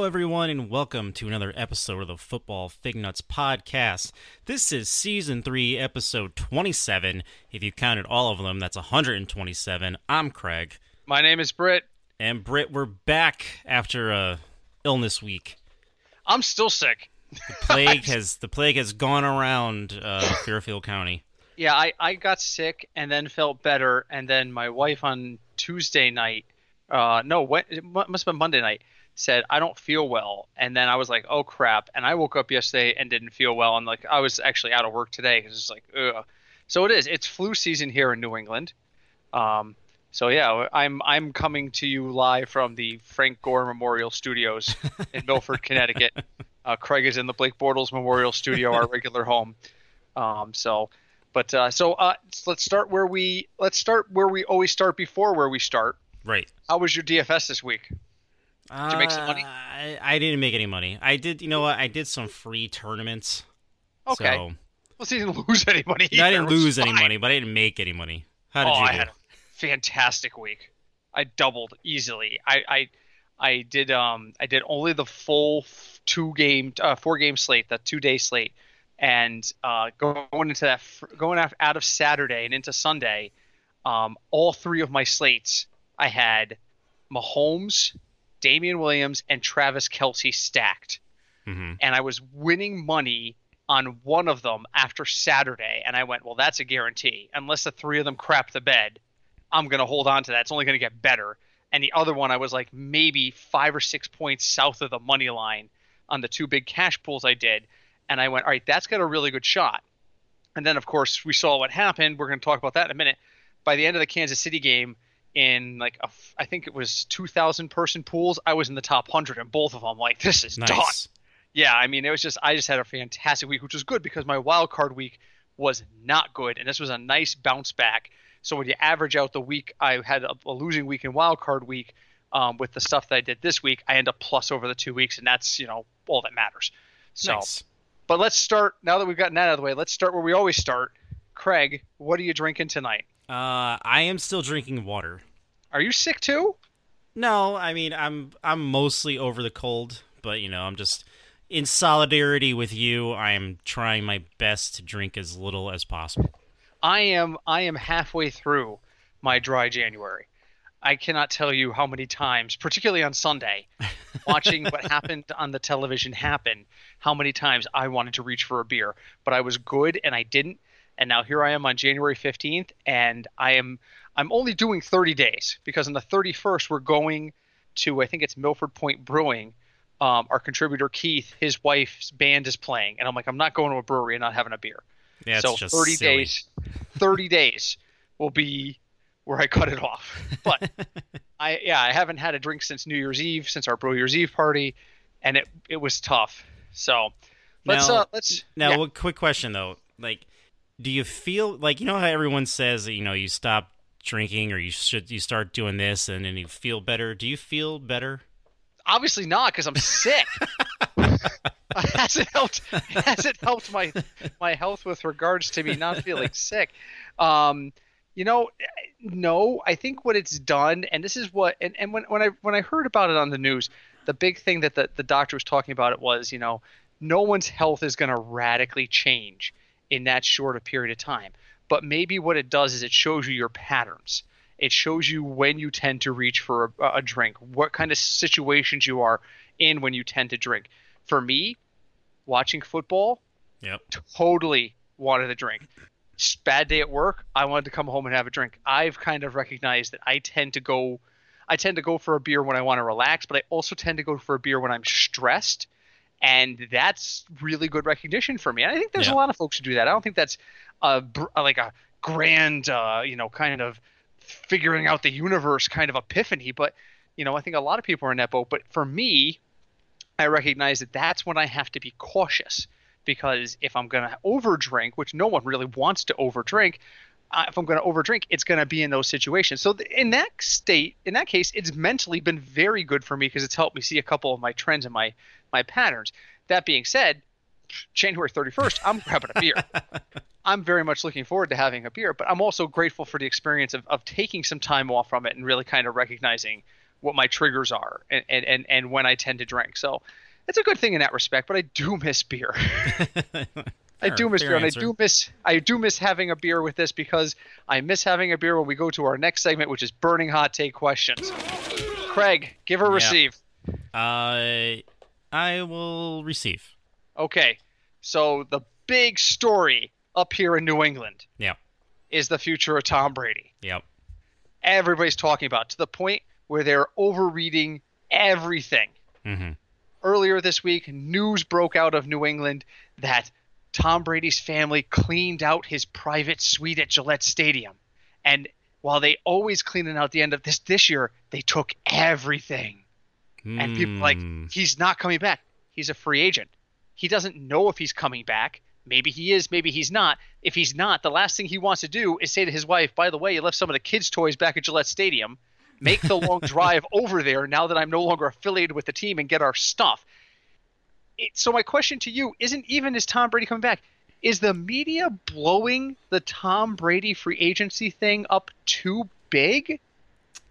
Hello, everyone, and welcome to another episode of the Football Fig Nuts podcast. This is season three, episode 27. If you counted all of them, that's 127. I'm Craig. My name is Britt. And Britt, we're back after a illness week. I'm still sick. The plague has the plague has gone around uh, Fairfield County. Yeah, I, I got sick and then felt better, and then my wife on Tuesday night, uh, no, what, it must have been Monday night, said I don't feel well, and then I was like, oh crap, and I woke up yesterday and didn't feel well, and like I was actually out of work today because it's like, ugh. So it is. It's flu season here in New England. Um, so yeah, I'm I'm coming to you live from the Frank Gore Memorial Studios in Milford, Connecticut. Uh, Craig is in the Blake Bortles Memorial Studio, our regular home. Um, so, but uh, so uh, let's start where we let's start where we always start before where we start. Right. How was your DFS this week? Did you make some money? Uh, I, I didn't make any money. I did. You know what? I did some free tournaments. Okay. So, Well, so you didn't lose any money. No, I didn't lose any money, but I didn't make any money. How did oh, you I do? had a fantastic week. I doubled easily. I I I did um I did only the full two game uh, four game slate, the two day slate, and uh, going into that going out of Saturday and into Sunday, um, all three of my slates I had Mahomes, Damien Williams, and Travis Kelce stacked hmm and I was winning money on one of them after Saturday, and I went, well, that's a guarantee. Unless the three of them crap the bed, I'm gonna hold on to that. It's only gonna get better. And the other one, I was like maybe five or six points south of the money line on the two big cash pools I did, and I went, all right, that's got a really good shot. And then of course we saw what happened. We're gonna talk about that in a minute. By the end of the Kansas City game, in like a I think it was 2,000 person pools, I was in the top hundred in both of them. Like this is done yeah, I mean, it was just I just had a fantastic week, which was good because my wild card week was not good, and this was a nice bounce back. So when you average out the week, I had a, a losing week in wild card week um, with the stuff that I did this week. I end up plus over the two weeks, and that's you know all that matters. So, Nice. but let's start now that we've gotten that out of the way. Let's start where we always start. Craig, what are you drinking tonight? Uh, I am still drinking water. Are you sick too? No, I mean I'm I'm mostly over the cold, but you know I'm just in solidarity with you. I am trying my best to drink as little as possible. I am I am halfway through my dry January. I cannot tell you how many times, particularly on Sunday, watching what happened on the television happen, how many times I wanted to reach for a beer, but I was good and I didn't. And now here I am on January 15th and I am I'm only doing 30 days because on the 31st we're going to I think it's Milford Point Brewing. Um, our contributor Keith, his wife's band is playing, and I'm like, I'm not going to a brewery and not having a beer Yeah, it's so just 30 silly. days 30 days will be where i cut it off but i yeah i haven't had a drink since new year's eve since our bro year's eve party and it it was tough so let's Now- uh let's Now, yeah. a quick question though, like, do you feel like you know how everyone says that you know you stop drinking or you should you start doing this and then you feel better? Do you feel better? obviously not because i'm sick hasn't helped hasn't helped my my health with regards to me not feeling sick um you know no i think what it's done and this is what and, and when, when i when i heard about it on the news the big thing that the, the doctor was talking about it was you know no one's health is going to radically change in that short a period of time but maybe what it does is it shows you your patterns it shows you when you tend to reach for a, a drink what kind of situations you are in when you tend to drink for me watching football Yep. totally wanted a drink. Bad day at work, I wanted to come home and have a drink. I've kind of recognized that I tend to go I tend to go for a beer when I want to relax, but I also tend to go for a beer when I'm stressed. And that's really good recognition for me. And I think there's Yeah. a lot of folks who do that. I don't think that's a like a grand uh, you know, kind of figuring out the universe kind of epiphany, but you know, I think a lot of people are in that boat. But for me, I recognize that that's when I have to be cautious because if I'm going to overdrink, which no one really wants to overdrink, uh, if I'm going to overdrink, it's going to be in those situations. So th- in that state, in that case, it's mentally been very good for me because it's helped me see a couple of my trends and my my patterns. That being said, January 31st, I'm grabbing a beer. I'm very much looking forward to having a beer, but I'm also grateful for the experience of, of taking some time off from it and really kind of recognizing what my triggers are and, and, and, and when I tend to drink. So it's a good thing in that respect, but I do miss beer. I do miss beer, and I do miss I do miss having a beer with this because I miss having a beer when we go to our next segment, which is burning hot take questions. Craig, give or Yeah. receive. Uh, I will receive. Okay, so the big story up here in New England Yeah. is the future of Tom Brady. Yep. Everybody's talking about it, to the point where they're overreading everything. hmm earlier this week, news broke out of New England that Tom Brady's family cleaned out his private suite at Gillette Stadium. And while they always clean it out at the end of this this year, they took everything. And people like, Mm. he's not coming back. He's a free agent. He doesn't know if he's coming back. Maybe he is, maybe he's not. If he's not, the last thing he wants to do is say to his wife, by the way, you left some of the kids' toys back at Gillette Stadium. Make the long drive over there now that I'm no longer affiliated with the team and get our stuff. It, so my question to you isn't even is Tom Brady coming back? Is the media blowing the Tom Brady free agency thing up too big?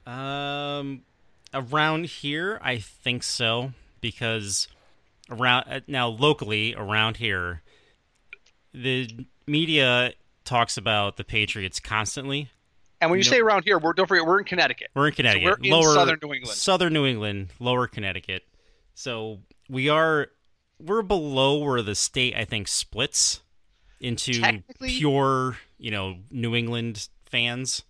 Um, around here, I think so because around uh, now locally around here, the media talks about the Patriots constantly. And when you Nope. say around here, we're don't forget we're in Connecticut. We're in Connecticut, we're in southern New England. southern New England, lower Connecticut. So we are we're below where the state I think splits into pure, you know, New England fans.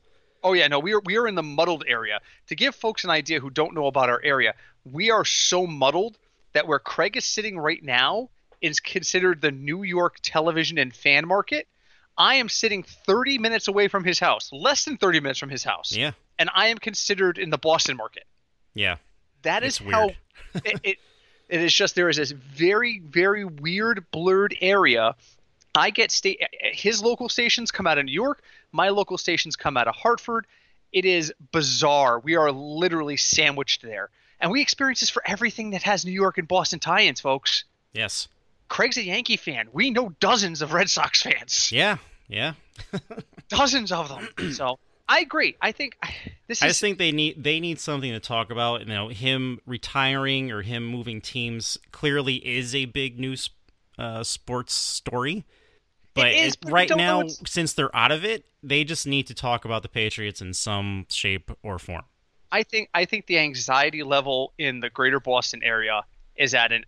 Oh yeah, no, we are we are in the muddled area. To give folks an idea who don't know about our area, we are so muddled that where Craig is sitting right now is considered the New York television and fan market. I am sitting 30 minutes away from his house, less than 30 minutes from his house, Yeah. and I am considered in the Boston market. Yeah. That is how weird. it, it it is just there is this very very weird blurred area. I get state his local stations come out of New York, my local stations come out of Hartford. It is bizarre. We are literally sandwiched there. And we experience this for everything that has New York and Boston tie-ins, folks. Yes. Craig's a Yankee fan. We know dozens of Red Sox fans. Yeah. Yeah. Dozens of them. So I agree. I think this I just think they need they need something to talk about. You know, him retiring or him moving teams clearly is a big news uh, sports story. But is, but right now, since they're out of it, they just need to talk about the Patriots in some shape or form. I think I think the anxiety level in the greater Boston area is at an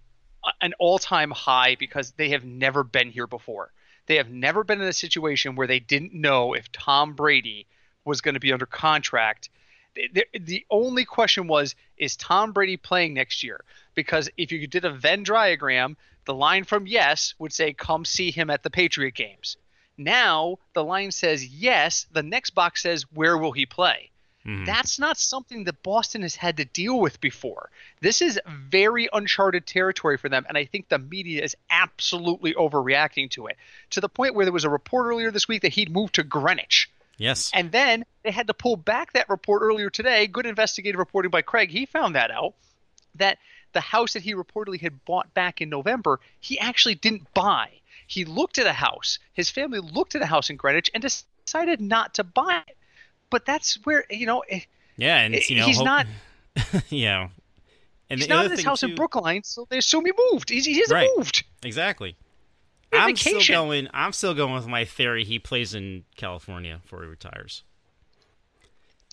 an all-time high because they have never been here before. They have never been in a situation where they didn't know if Tom Brady was going to be under contract. The, the- the only question was is Tom Brady playing next year? Because if you did a Venn diagram, the line from yes would say come see him at the Patriot games. Now the line says yes, the next box says where will he play? Mhm. That's not something that Boston has had to deal with before. This is very uncharted territory for them, and I think the media is absolutely overreacting to it to the point where there was a report earlier this week that he'd moved to Greenwich. Yes. And then they had to pull back that report earlier today. Good investigative reporting by Craig. He found that out that the house that he reportedly had bought back in November, he actually didn't buy. He looked at a house. His family looked at a house in Greenwich and decided not to buy it. But that's where you know eh, yeah, and you know, he's hope- not yeah. And he's the not in his house in too- Brookline, so they assume he moved. He's, he hasn't Right. moved. Exactly. I'm vacation. still going. I'm still going with my theory. He plays in California before he retires.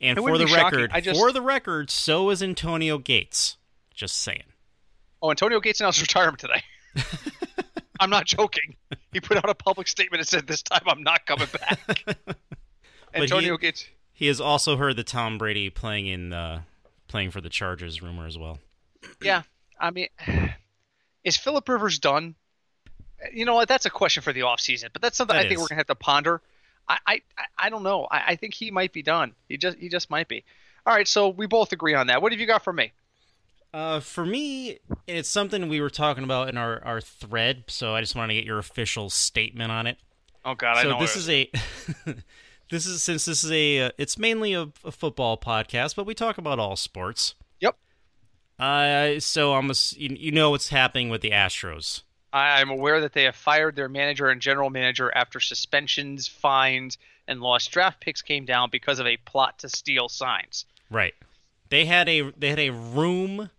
And for the record, just- for the record, so is Antonio Gates. Just saying. Oh, Antonio Gates announced retirement today. I'm not joking. He put out a public statement and said, "This time I'm not coming back." Antonio he- Gates. He has also heard the Tom Brady playing in uh, playing for the Chargers rumor as well. Yeah, I mean, is Philip Rivers done? You know what? That's a question for the offseason, but that's something That I think is. we're gonna have to ponder. I, I, I- don't know. I, I think he might be done. He just, he just might be. All right, so we both agree on that. What have you got for me? Uh, for me, it's something we were talking about in our, our thread, so I just wanted to get your official statement on it. Oh God, I so know this is a this is since this is a uh, it's mainly a, a football podcast, but we talk about all sports. Yep. Uh, so I'm a, you, you know what's happening with the Astros. I'm aware that they have fired their manager and general manager after suspensions, fines, and lost draft picks came down because of a plot to steal signs. Right. They had a they had a room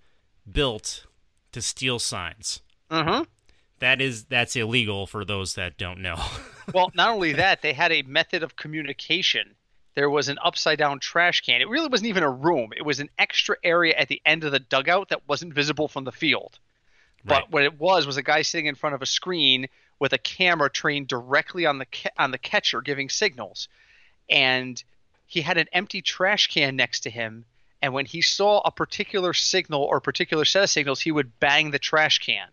built to steal signs. Mm-hmm. That is that's illegal for those that don't know. well, not only that, they had a method of communication. There was an upside down trash can. It really wasn't even a room. It was an extra area at the end of the dugout that wasn't visible from the field. Right. But what it was was a guy sitting in front of a screen with a camera trained directly on the ca- on the catcher giving signals. And he had an empty trash can next to him and when he saw a particular signal or a particular set of signals, he would bang the trash can.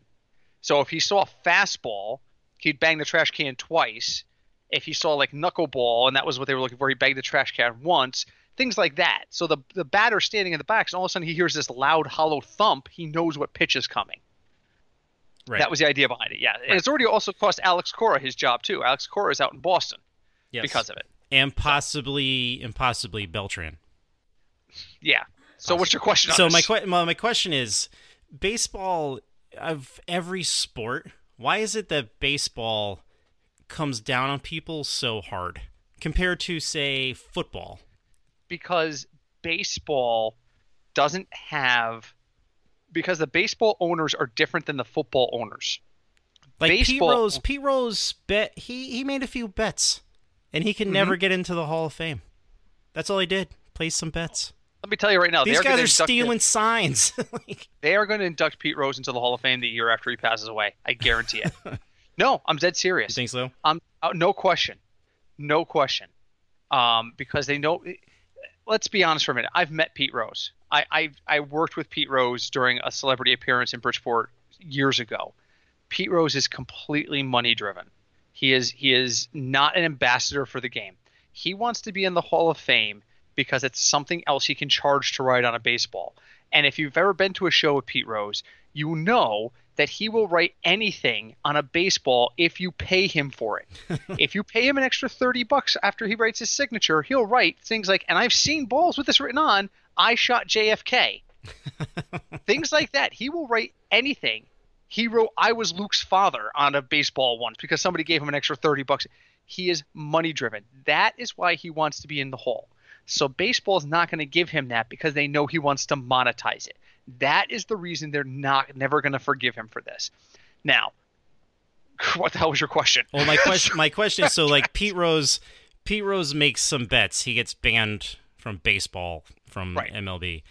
So if he saw a fastball, he'd bang the trash can twice. If he saw like knuckleball, and that was what they were looking for, he banged the trash can once. Things like that. So the the batter standing in the box, and all of a sudden he hears this loud, hollow thump. He knows what pitch is coming. Right. That was the idea behind it. Yeah, and it's already also cost Alex Cora his job too. Alex Cora is out in Boston yes. because of it. and possibly and possibly Beltran. Yeah. So what's your question? on So this? my, que- my my question is, baseball of every sport, why is it that baseball comes down on people so hard compared to say football? because baseball doesn't have because the baseball owners are different than the football owners. Like Baseball- Pete Rose, Pete Rose bet he he made a few bets, and he Mm-hmm. can never get into the Hall of Fame. That's all he did. Play some bets. Let me tell you right now, These guys are stealing him- signs. like, They are going to induct Pete Rose into the Hall of Fame the year after he passes away. I guarantee it. no, I'm dead you serious. think so? Um, uh, no question, no question. Um, because they know. Let's be honest for a minute. I've met Pete Rose. I I, I worked with Pete Rose during a celebrity appearance in Bridgeport years ago. Pete Rose is completely money driven. He is he is not an ambassador for the game. He wants to be in the Hall of Fame because it's something else he can charge to ride on a baseball. And if you've ever been to a show with Pete Rose, you know that he will write anything on a baseball if you pay him for it. if you pay him an extra 30 bucks after he writes his signature, he'll write things like, and I've seen balls with this written on, I shot JFK. things like that. He will write anything. He wrote, I was Luke's father on a baseball once because somebody gave him an extra 30 bucks. He is money driven. That is why he wants to be in the hall. So baseball is not going to give him that because they know he wants to monetize it. That is the reason they're not never going to forgive him for this. Now, what the hell was your question? Well, my question, my question is, so like Pete Rose, Pete Rose makes some bets. He gets banned from baseball from Right. MLB.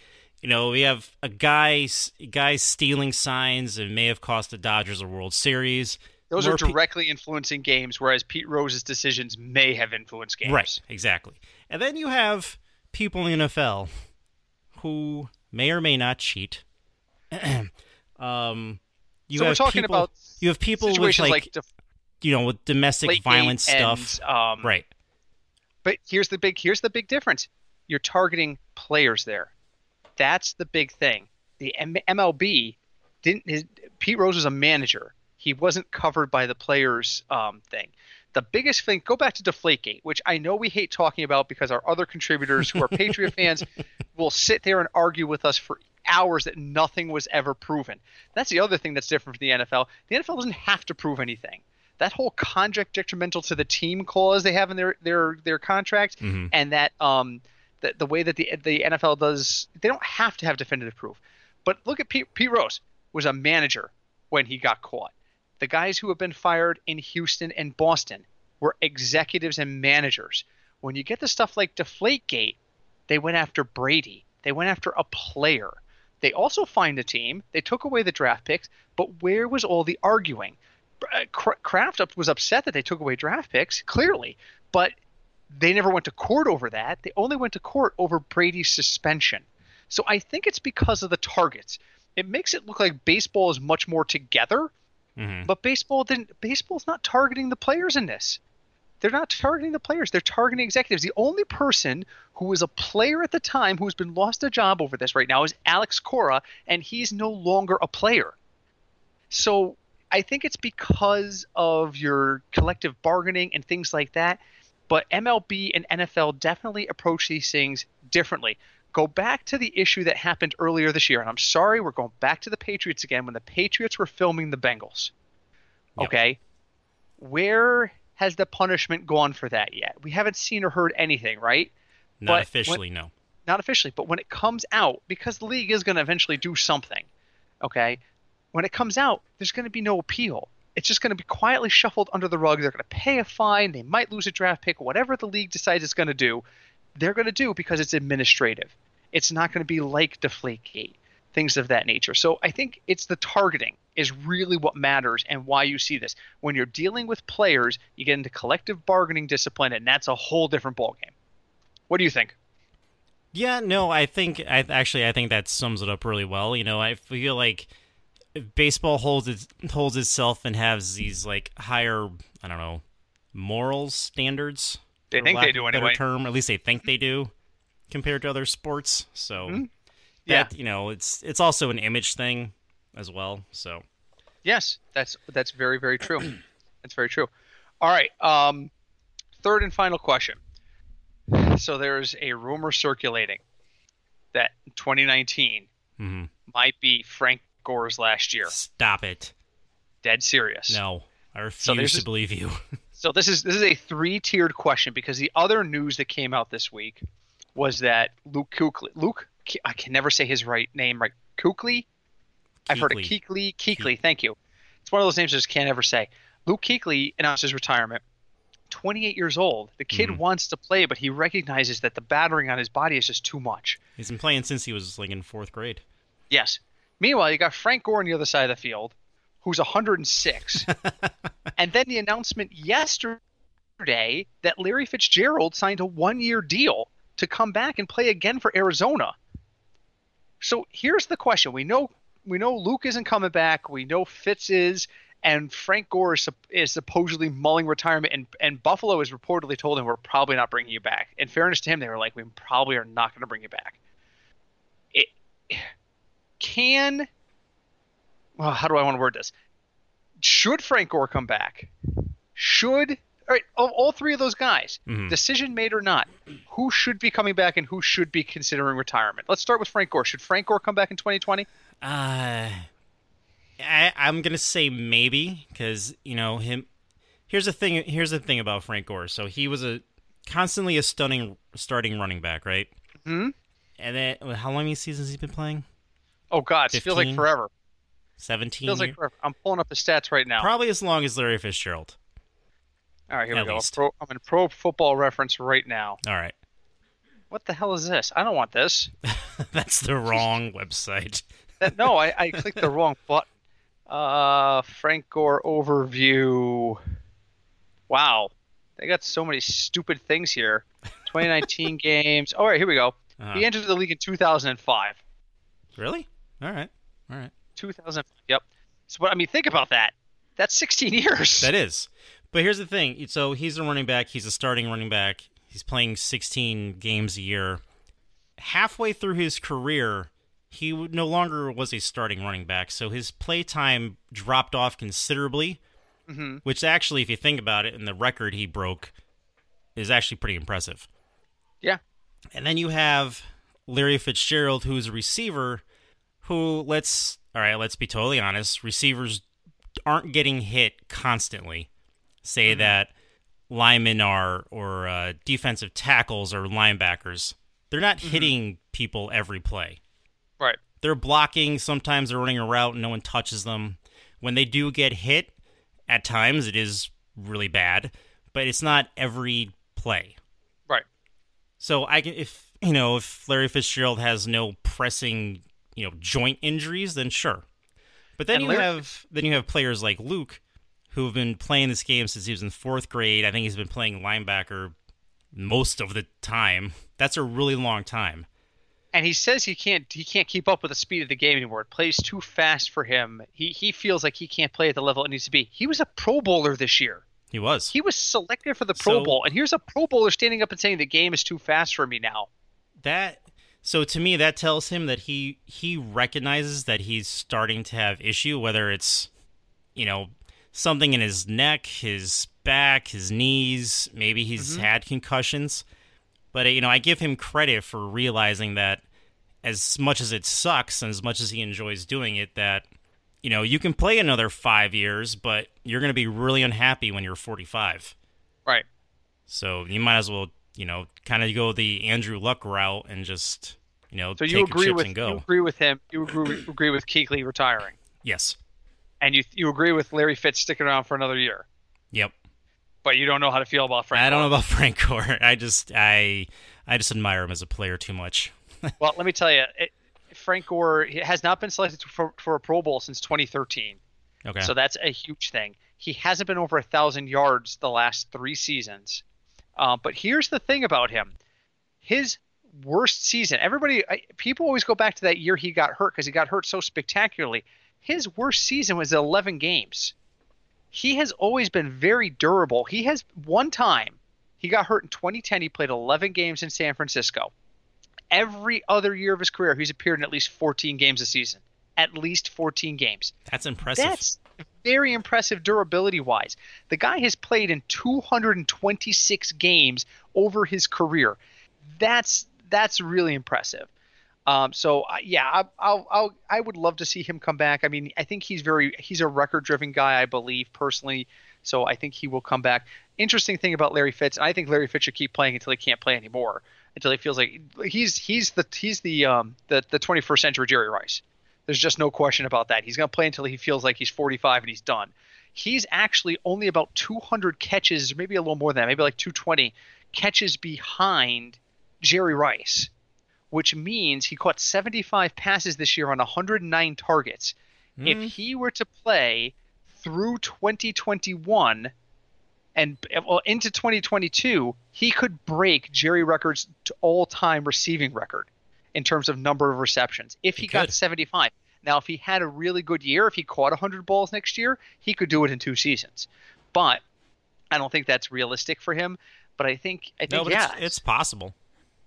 You know, we have a guy, guy stealing signs and may have cost the Dodgers a World Series. Those More are directly influencing games, whereas Pete Rose's decisions may have influenced games. Right, exactly. And then you have people in the NFL who may or may not cheat. um, you so we're have talking people, about you have people with like, like, def- you know with domestic violence and, stuff, um, right? But here's the big here's the big difference. You're targeting players there. That's the big thing. The M- MLB didn't. His, Pete Rose was a manager. He wasn't covered by the players um, thing. The biggest thing. Go back to Deflategate, which I know we hate talking about because our other contributors who are Patriot fans will sit there and argue with us for hours that nothing was ever proven. That's the other thing that's different from the NFL. The NFL doesn't have to prove anything. That whole contract detrimental to the team clause they have in their their their contract, Mhm. and that um the, the way that the the NFL does, they don't have to have definitive proof. But look at Pete, Pete Rose was a manager when he got caught. The guys who have been fired in Houston and Boston were executives and managers. When you get the stuff like Deflategate, they went after Brady. They went after a player. They also fined the team. They took away the draft picks. But where was all the arguing? Uh, Kraft was upset that they took away draft picks, clearly, but they never went to court over that. They only went to court over Brady's suspension. So I think it's because of the targets. It makes it look like baseball is much more together, hmm but baseball didn't. Baseball's not targeting the players in this. They're not targeting the players. They're targeting executives. The only person who was a player at the time who's been lost a job over this right now is Alex Cora, and he's no longer a player. So I think it's because of your collective bargaining and things like that. But MLB and NFL definitely approach these things differently. Go back to the issue that happened earlier this year, and I'm sorry, we're going back to the Patriots again when the Patriots were filming the Bengals. Yep. Okay, where has the punishment gone for that yet? We haven't seen or heard anything, right? Not But officially, no. not officially, but when it comes out, because the league is going to eventually do something, okay? When it comes out, there's going to be no appeal. It's just going to be quietly shuffled under the rug. They're going to pay a fine. They might lose a draft pick. Whatever the league decides it's going to do, they're going to do because it's administrative. It's not going to be like Deflategate, things of that nature. So I think it's the targeting is really what matters and why you see this. When you're dealing with players, you get into collective bargaining discipline, and that's a whole different ballgame. What do you think? Yeah, no, I think I actually I think that sums it up really well. You know, I feel like baseball holds its, holds itself and has these like higher I don't know morals standards. They think they do anyway. Term, at least they think they do, compared to other sports. So, mm-hmm. yeah, that, you know, it's it's also an image thing as well. So, yes, that's that's very very true. that's very true. All right, um, third and final question. So there's a rumor circulating that 2019 mm-hmm. might be Frank Gore's last year. Stop it. Dead serious. No, I refuse so to believe you. so this is this is a three-tiered question because the other news that came out this week was that Luke Kuechly, Luke I can never say his right name right. Kuechly? I've heard it Kuechly. Kuechly, thank you. It's one of those names I just can't ever say. Luke Kuechly announced his retirement. 28 years old. The kid mm-hmm. wants to play, but he recognizes that the battering on his body is just too much. He's been playing since he was like in fourth grade. Yes. Meanwhile, you got Frank Gore on the other side of the field, who's 106. and then the announcement yesterday that Larry Fitzgerald signed a one year deal to come back and play again for Arizona. So here's the question. We know we know Luke isn't coming back. We know Fitz is, and Frank Gore is, is supposedly mulling retirement. And, and Buffalo has reportedly told him we're probably not bringing you back. In fairness to him, they were like, we probably are not going to bring you back. It can. Well, how do I want to word this? Should Frank Gore come back? Should all right, all, all three of those guys, mm-hmm. decision made or not, who should be coming back and who should be considering retirement? Let's start with Frank Gore. Should Frank Gore come back in 2020? Uh, I, I'm gonna say maybe because you know him. Here's the thing. Here's the thing about Frank Gore. So he was a constantly a stunning starting running back, right? Hmm. And then how long many seasons he been playing? Oh God, 15? it feels like forever. Seventeen. Feels like forever. I'm pulling up the stats right now. Probably as long as Larry Fitzgerald. All right, here At we go. Pro, I'm in Pro Football Reference right now. All right. What the hell is this? I don't want this. That's the wrong website. that, no, I, I clicked the wrong button. Uh, Frank Gore overview. Wow, they got so many stupid things here. 2019 games. All right, here we go. Uh-huh. He entered the league in 2005. Really? All right. All right. 2000. Yep. So, what I mean, think about that. That's 16 years. That is. But here's the thing. So he's a running back. He's a starting running back. He's playing 16 games a year. Halfway through his career, he no longer was a starting running back. So his play time dropped off considerably, mm-hmm. which actually, if you think about it, and the record he broke is actually pretty impressive. Yeah. And then you have Larry Fitzgerald, who's a receiver who, let's, all right, let's be totally honest, receivers aren't getting hit constantly say mm-hmm. that linemen are or uh, defensive tackles or linebackers. They're not mm-hmm. hitting people every play. Right. They're blocking. Sometimes they're running a route and no one touches them. When they do get hit, at times it is really bad, but it's not every play. Right. So I can if you know if Larry Fitzgerald has no pressing you know joint injuries, then sure. But then and you Larry- have then you have players like Luke who have been playing this game since he was in fourth grade. I think he's been playing linebacker most of the time. That's a really long time. And he says he can't he can't keep up with the speed of the game anymore. It plays too fast for him. He he feels like he can't play at the level it needs to be. He was a Pro Bowler this year. He was. He was selected for the Pro so, Bowl, and here's a Pro Bowler standing up and saying the game is too fast for me now. That so to me that tells him that he he recognizes that he's starting to have issue, whether it's you know something in his neck, his back, his knees. Maybe he's mm-hmm. had concussions. But, you know, I give him credit for realizing that as much as it sucks and as much as he enjoys doing it, that, you know, you can play another five years, but you're going to be really unhappy when you're 45. Right. So you might as well you know, kind of go the Andrew Luck route and just, you know, So take you agree with and go. you agree with him? You agree, agree with Kuechly retiring, Yes. And you you agree with Larry Fitz sticking around for another year, Yep. but you don't know how to feel about Frank. I don't know about Frank Gore. I just I I just admire him as a player too much. Well, let me tell you, it, Frank Gore has not been selected for, for a Pro Bowl since 2013. Okay. So that's a huge thing. He hasn't been over a thousand yards the last three seasons. Uh, but here's the thing about him: his worst season. Everybody, I, people always go back to that year he got hurt because he got hurt so spectacularly. His worst season was 11 games. He has always been very durable. He has one time he got hurt in 2010. He played 11 games in San Francisco. Every other year of his career, he's appeared in at least 14 games a season. At least 14 games. That's impressive. That's very impressive durability wise. The guy has played in 226 games over his career. That's that's really impressive. Um, so uh, yeah, I, I'll, I'll I would love to see him come back. I mean, I think he's very he's a record driven guy, I believe personally. So I think he will come back. Interesting thing about Larry Fitz, I think Larry Fitz should keep playing until he can't play anymore, until he feels like he's he's the he's the um the the 21st century Jerry Rice. There's just no question about that. He's going to play until he feels like he's 45 and he's done. He's actually only about 200 catches, maybe a little more than that, maybe like 220 catches behind Jerry Rice, which means he caught 75 passes this year on 109 targets. If Mm, he were to play through 2021 and well, into 2022, he could break Jerry Records' all-time receiving record in terms of number of receptions if he, He got could. 75. Now, if he had a really good year, if he caught 100 balls next year, he could do it in two seasons. But I don't think that's realistic for him. But I think I think no, yeah, it's, it's possible.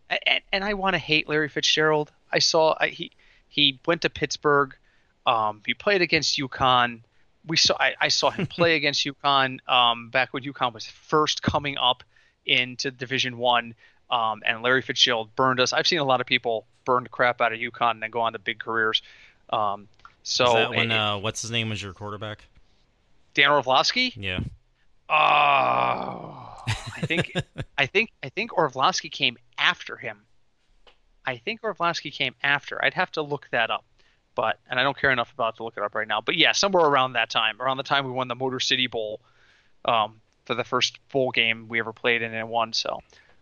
And, and I want to hate Larry Fitzgerald. I saw I, he he went to Pittsburgh. Um, he played against UConn. We saw I, I saw him play against UConn um, back when UConn was first coming up into Division One. Um, and Larry Fitzgerald burned us. I've seen a lot of people burn the crap out of UConn and then go on to big careers. Um, so Is that when eh, uh, what's his name was your quarterback? Dan Orlovsky, Yeah. Oh, I think I think I think Orlovsky came after him. I think Orlovsky came after. I'd have to look that up, but and I don't care enough about it to look it up right now. But yeah, somewhere around that time, around the time we won the Motor City Bowl, um, for the first bowl game we ever played in and won. So,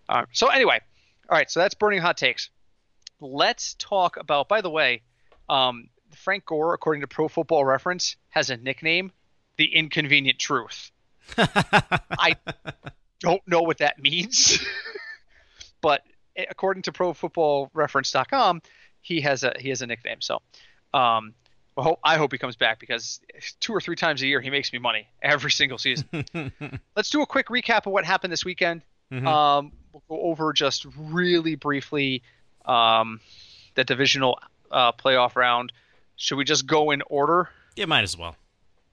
uh, so anyway, all right. So that's burning hot takes. Let's talk about. By the way, um, Frank Gore, according to Pro Football Reference, has a nickname, the Inconvenient Truth. I don't know what that means, but according to ProFootballReference.com, he has a he has a nickname. So, um, well, hope, I hope he comes back because two or three times a year he makes me money every single season. Let's do a quick recap of what happened this weekend. Mhm. Um, we'll go over just really briefly um, the divisional uh, playoff round. Should we just go in order? Yeah, might as well.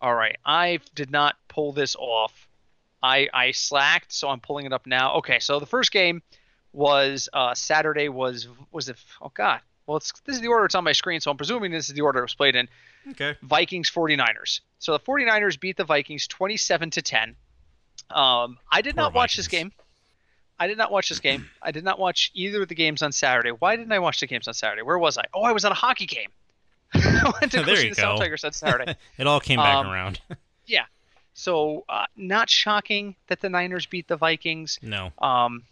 All right, I did not pull this off. I I slacked, so I'm pulling it up now. Okay, so the first game was uh, Saturday. Was was it? Oh God. Well, it's, this is the order it's on my screen, so I'm presuming this is the order it was played in. Okay. Vikings 49ers. So the 49ers beat the Vikings 27 to 10. Um, I did Poor not watch this game. I did not watch this game. I did not watch either of the games on Saturday. Why didn't I watch the games on Saturday? Where was I? Oh, I was at a hockey game. I went to go There see you the Sound go. Tigers on Saturday. It all came back Um, around. So, uh, not shocking that the Niners beat the Vikings. no. Um,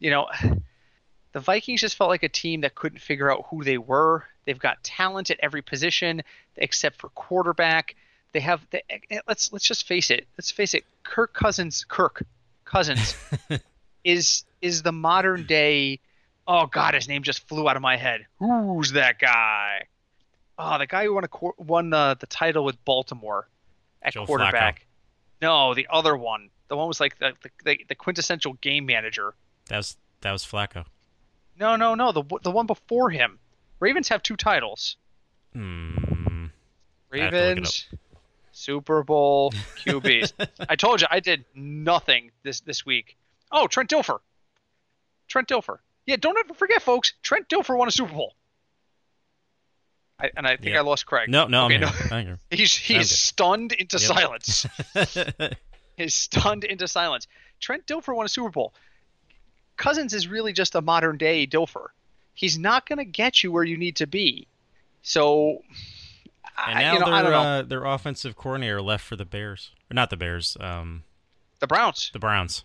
you know, the Vikings just felt like a team that couldn't figure out who they were. They've got talent at every position except for quarterback. They have. They, eh, let's let's just face it. Let's face it. Kirk Cousins. Kirk Cousins is is the modern day. Oh God, his name just flew out of my head. Who's that guy? Oh, the guy who won a won the the title with Baltimore at Joe quarterback. No, the other one. The one was like the, the the quintessential game manager. That was that was Flacco. No, no, no. The the one before him. Ravens have two titles. Hmm. I have to look it Ravens, Super Bowl QBs. I told you I did nothing this this week. Oh, Trent Dilfer. Trent Dilfer. Yeah, don't ever forget, folks. Trent Dilfer won a Super Bowl. I, and I think Yeah. I lost Craig. No, no, Okay, I'm no. here. I'm here. He's he's stunned into Yep. silence. He's stunned into silence. Trent Dilfer won a Super Bowl. Cousins is really just a modern day Dilfer. He's not going to get you where you need to be. So, and I, now you know, their uh, their offensive coordinator left for the Bears, or not the Bears, um, the Browns. the Browns.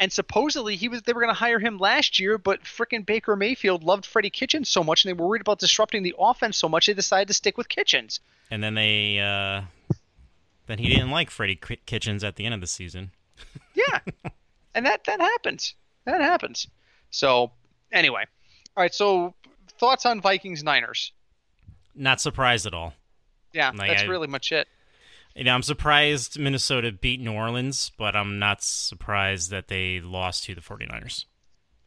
And supposedly he was they were going to hire him last year, but frickin' Baker Mayfield loved Freddie Kitchens so much, and they were worried about disrupting the offense so much they decided to stick with Kitchens. And then they, uh, then he didn't like Freddie Kitchens at the end of the season. Yeah, and that that happens. That happens. So anyway, all right. So thoughts on Vikings Niners? Not surprised at all. Yeah, Like, that's I- really much it. You know, I'm surprised Minnesota beat New Orleans, but I'm not surprised that they lost to the 49ers.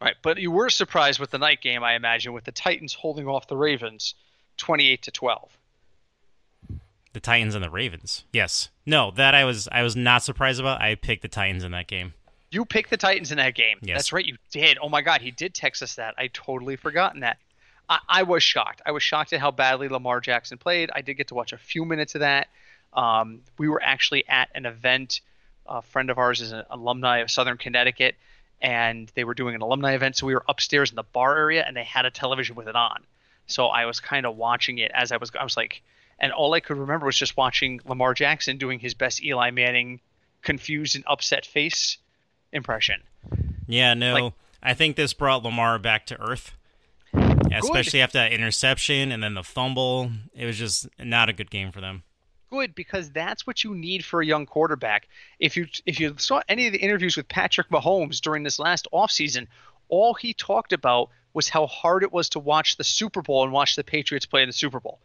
All right, but you were surprised with the night game, I imagine, with the Titans holding off the Ravens, twenty-eight to twelve. The Titans and the Ravens. Yes. No, that I was I was not surprised about. I picked the Titans in that game. You picked the Titans in that game. Yes. That's right, you did. Oh my God, he did text us that. I totally forgotten that. I, I was shocked. I was shocked at how badly Lamar Jackson played. I did get to watch a few minutes of that. Um, we were actually at an event. A friend of ours is an alumni of Southern Connecticut, and they were doing an alumni event. So we were upstairs in the bar area, and they had a television with it on. So I was kind of watching it as I was. I was like, and all I could remember was just watching Lamar Jackson doing his best Eli Manning confused and upset face impression. Yeah, no. Like- I think this brought Lamar back to earth. Especially after that interception and then the fumble. It was just not a good game for them. Good because that's what you need for a young quarterback. If you if you saw any of the interviews with Patrick Mahomes during this last offseason, all he talked about was how hard it was to watch the Super Bowl and watch the Patriots play in the Super Bowl.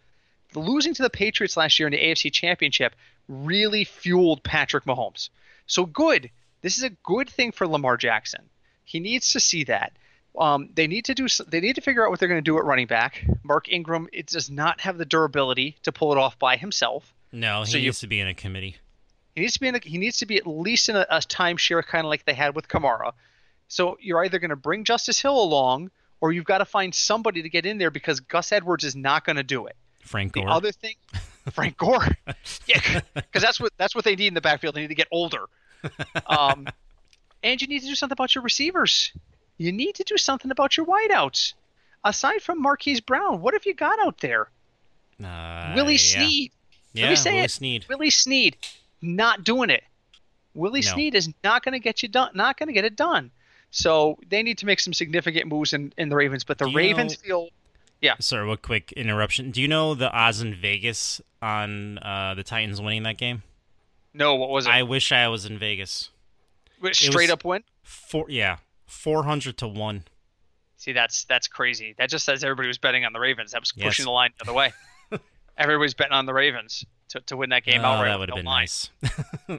Losing to the Patriots last year in the AFC Championship really fueled Patrick Mahomes. So good. This is a good thing for Lamar Jackson. He needs to see that. Um, they need to do. They need to figure out what they're going to do at running back. Mark Ingram it does not have the durability to pull it off by himself. No, he So you- needs to be in a committee. He needs to be in a, he needs to be at least in a, a timeshare, kind of like they had with Kamara. So you're either going to bring Justice Hill along, or you've got to find somebody to get in there because Gus Edwards is not going to do it. Frank Gore. The other thing, Frank Gore, yeah, because that's what that's what they need in the backfield. They need to get older. Um, and you need to do something about your receivers. You need to do something about your wideouts. Aside from Marquise Brown, what have you got out there? Uh, Willie yeah. Snead. Yeah, Let me say Willie it. Snead. Willie Snead, not doing it. Willie No. Snead is not going to get you done. Not going to get it done. So they need to make some significant moves in, in the Ravens. But the Ravens know- feel Yeah. Sorry, what quick interruption. Do you know the odds in Vegas on uh, the Titans winning that game? no. What was it? I wish I was in Vegas. Straight up win. Four, yeah, four hundred to one. See, that's that's crazy. That just says everybody was betting on the Ravens. That was Yes. pushing the line the other way. Everybody's betting on the Ravens to, to win that game Oh, outright. that would have been line. nice.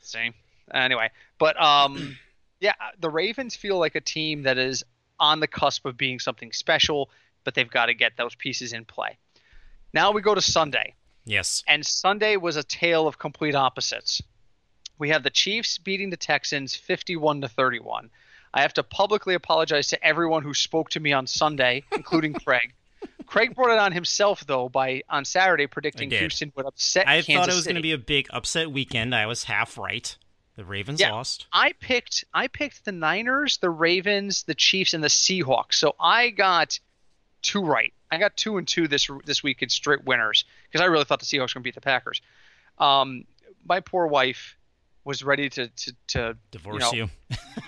See. Anyway, but um, yeah, the Ravens feel like a team that is on the cusp of being something special, but they've got to get those pieces in play. Now we go to Sunday, yes. and Sunday was a tale of complete opposites. We have the Chiefs beating the Texans 51 to 31. I have to publicly apologize to everyone who spoke to me on Sunday, including Craig. Craig brought it on himself though by on Saturday predicting. Houston would upset I Kansas thought it was going to be a big upset weekend. I was half right. The Ravens Yeah. lost. I picked I picked the Niners, the Ravens, the Chiefs, and the Seahawks. So I got two right. I got two and two this this week in straight winners because I really thought the Seahawks were going to beat the Packers. Um, my poor wife was ready to to, to Divorce know, you.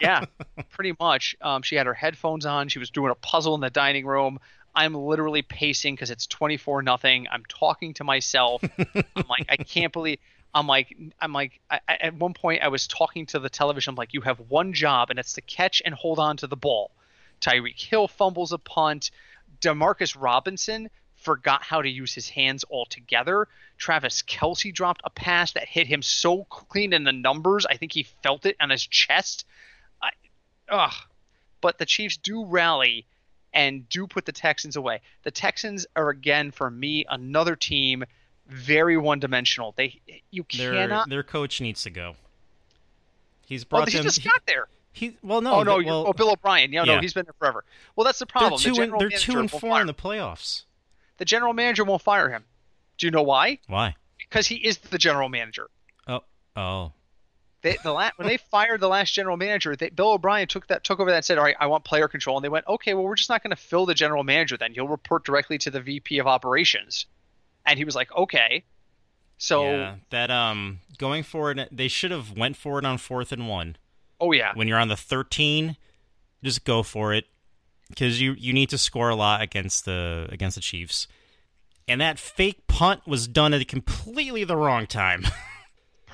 yeah, pretty much. Um, she had her headphones on. She was doing a puzzle in the dining room. I'm literally pacing because it's 24 nothing. I'm talking to myself. I'm like, I can't believe. I'm like, I'm like, I, at one point I was talking to the television. I'm like, you have one job, and it's to catch and hold on to the ball. Tyreek Hill fumbles a punt. Demarcus Robinson forgot how to use his hands altogether. Travis Kelce dropped a pass that hit him so clean in the numbers. I think he felt it on his chest. I, ugh. But the Chiefs do rally and do put the Texans away. The Texans are again for me another team very one-dimensional. They you Their cannot. their coach needs to go. He's Oh, brought he them. just he, got there. he- well, no. oh no, well, oh Bill O'Brien. Yeah, no, he's been there forever. Well, that's the they're problem. two. the and, they're two and four in the playoffs. the general manager won't fire him. Do you know why? Why? Because he is the general manager. Oh, oh, They, the la- when they fired the last general manager, they, Bill O'Brien took that took over that and said, "All right, I want player control." And they went, "Okay, well, we're just not going to fill the general manager. Then you'll report directly to the VP of operations." And he was like, "Okay." So yeah, that um going forward, they should have went for it on fourth and one. Oh yeah. When you're on the 13, just go for it because you you need to score a lot against the against the Chiefs. And that fake punt was done at completely the wrong time.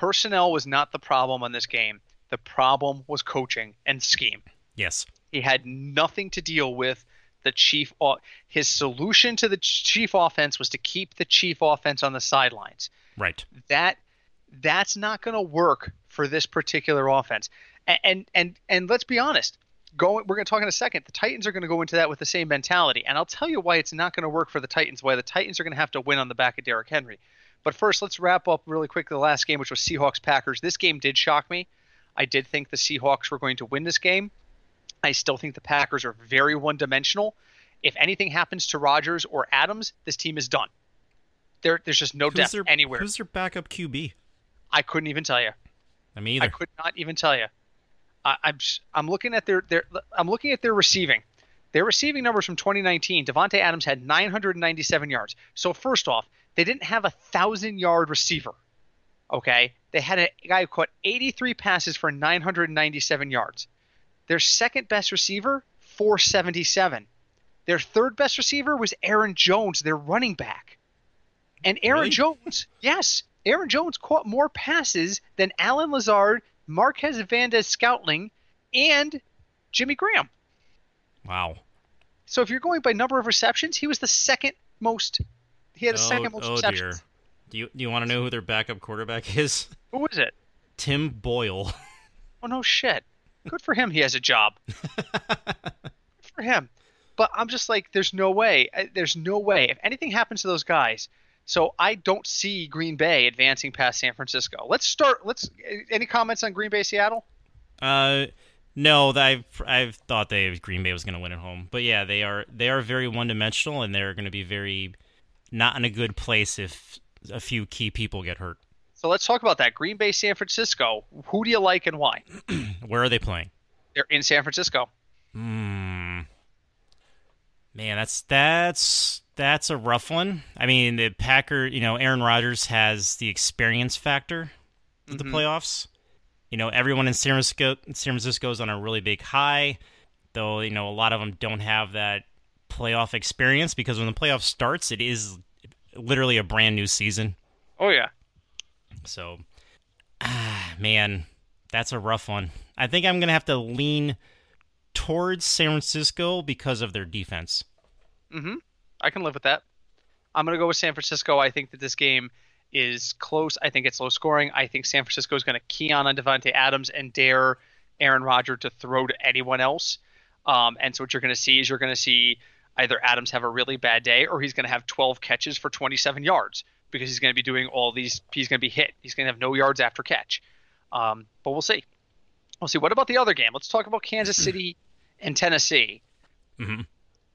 Personnel was not the problem on this game. The problem was coaching and scheme. Yes. He had nothing to deal with the chief his solution to the chief offense was to keep the chief offense on the sidelines. Right. That that's not going to work for this particular offense. And, and and and let's be honest. Going, we're going to talk in a second. The Titans are going to go into that with the same mentality, and I'll tell you why it's not going to work for the Titans. Why the Titans are going to have to win on the back of Derrick Henry. But first, let's wrap up really quick the last game, which was Seahawks Packers. This game did shock me. I did think the Seahawks were going to win this game. I still think the Packers are very one dimensional. If anything happens to Rodgers or Adams, this team is done. There, there's just no who's depth their, anywhere. Who's their backup QB? I couldn't even tell you. I mean, either. I could not even tell you. I, I'm I'm looking at their their I'm looking at their receiving. Their receiving numbers from 2019. Davante Adams had 997 yards. So first off, they didn't have a thousand yard receiver. Okay, they had a guy who caught 83 passes for 997 yards. Their second best receiver, 477. Their third best receiver was Aaron Jones, their running back. And Aaron Really? Jones, yes, Aaron Jones caught more passes than Allen Lazard, Marquez Valdes-Scantling, and Jimmy Graham. wow. So if you're going by number of receptions, he was the second most. He had the oh, second most oh receptions. dear. Do you do you want to know who their backup quarterback is? Who is it? Tim Boyle. Oh no shit. Good for him. He has a job. Good for him. But I'm just like, there's no way. Uh, There's no way. If anything happens to those guys, so I don't see Green Bay advancing past San Francisco. Let's start. Let's. Any comments on Green Bay, Seattle? Uh, no, I've I've thought they Green Bay was going to win at home, but yeah, they are they are very one dimensional, and they're going to be very not in a good place if a few key people get hurt. So let's talk about that. Green Bay, San Francisco. Who do you like and why? Where are they playing? They're in San Francisco. Hmm. Man, that's that's that's a rough one. I mean, the Packer, you know, Aaron Rodgers has the experience factor of the Mhm. playoffs. You know, everyone in San Francisco, San Francisco is on a really big high, though. You know, a lot of them don't have that playoff experience because when the playoff starts, it is literally a brand new season. Oh yeah. So, ah, man, that's a rough one. I think I'm gonna have to lean towards San Francisco because of their defense. Mm-hmm. I can live with that. I'm going to go with San Francisco. I think that this game is close. I think it's low scoring. I think San Francisco is going to key on on Davante Adams and dare Aaron Rodgers to throw to anyone else. Um, and so what you're going to see is you're going to see either Adams have a really bad day or he's going to have 12 catches for 27 yards because he's going to be doing all these. He's going to be hit. He's going to have no yards after catch. Um, but we'll see. We'll see. What about the other game? Let's talk about Kansas City and Tennessee. Mhm.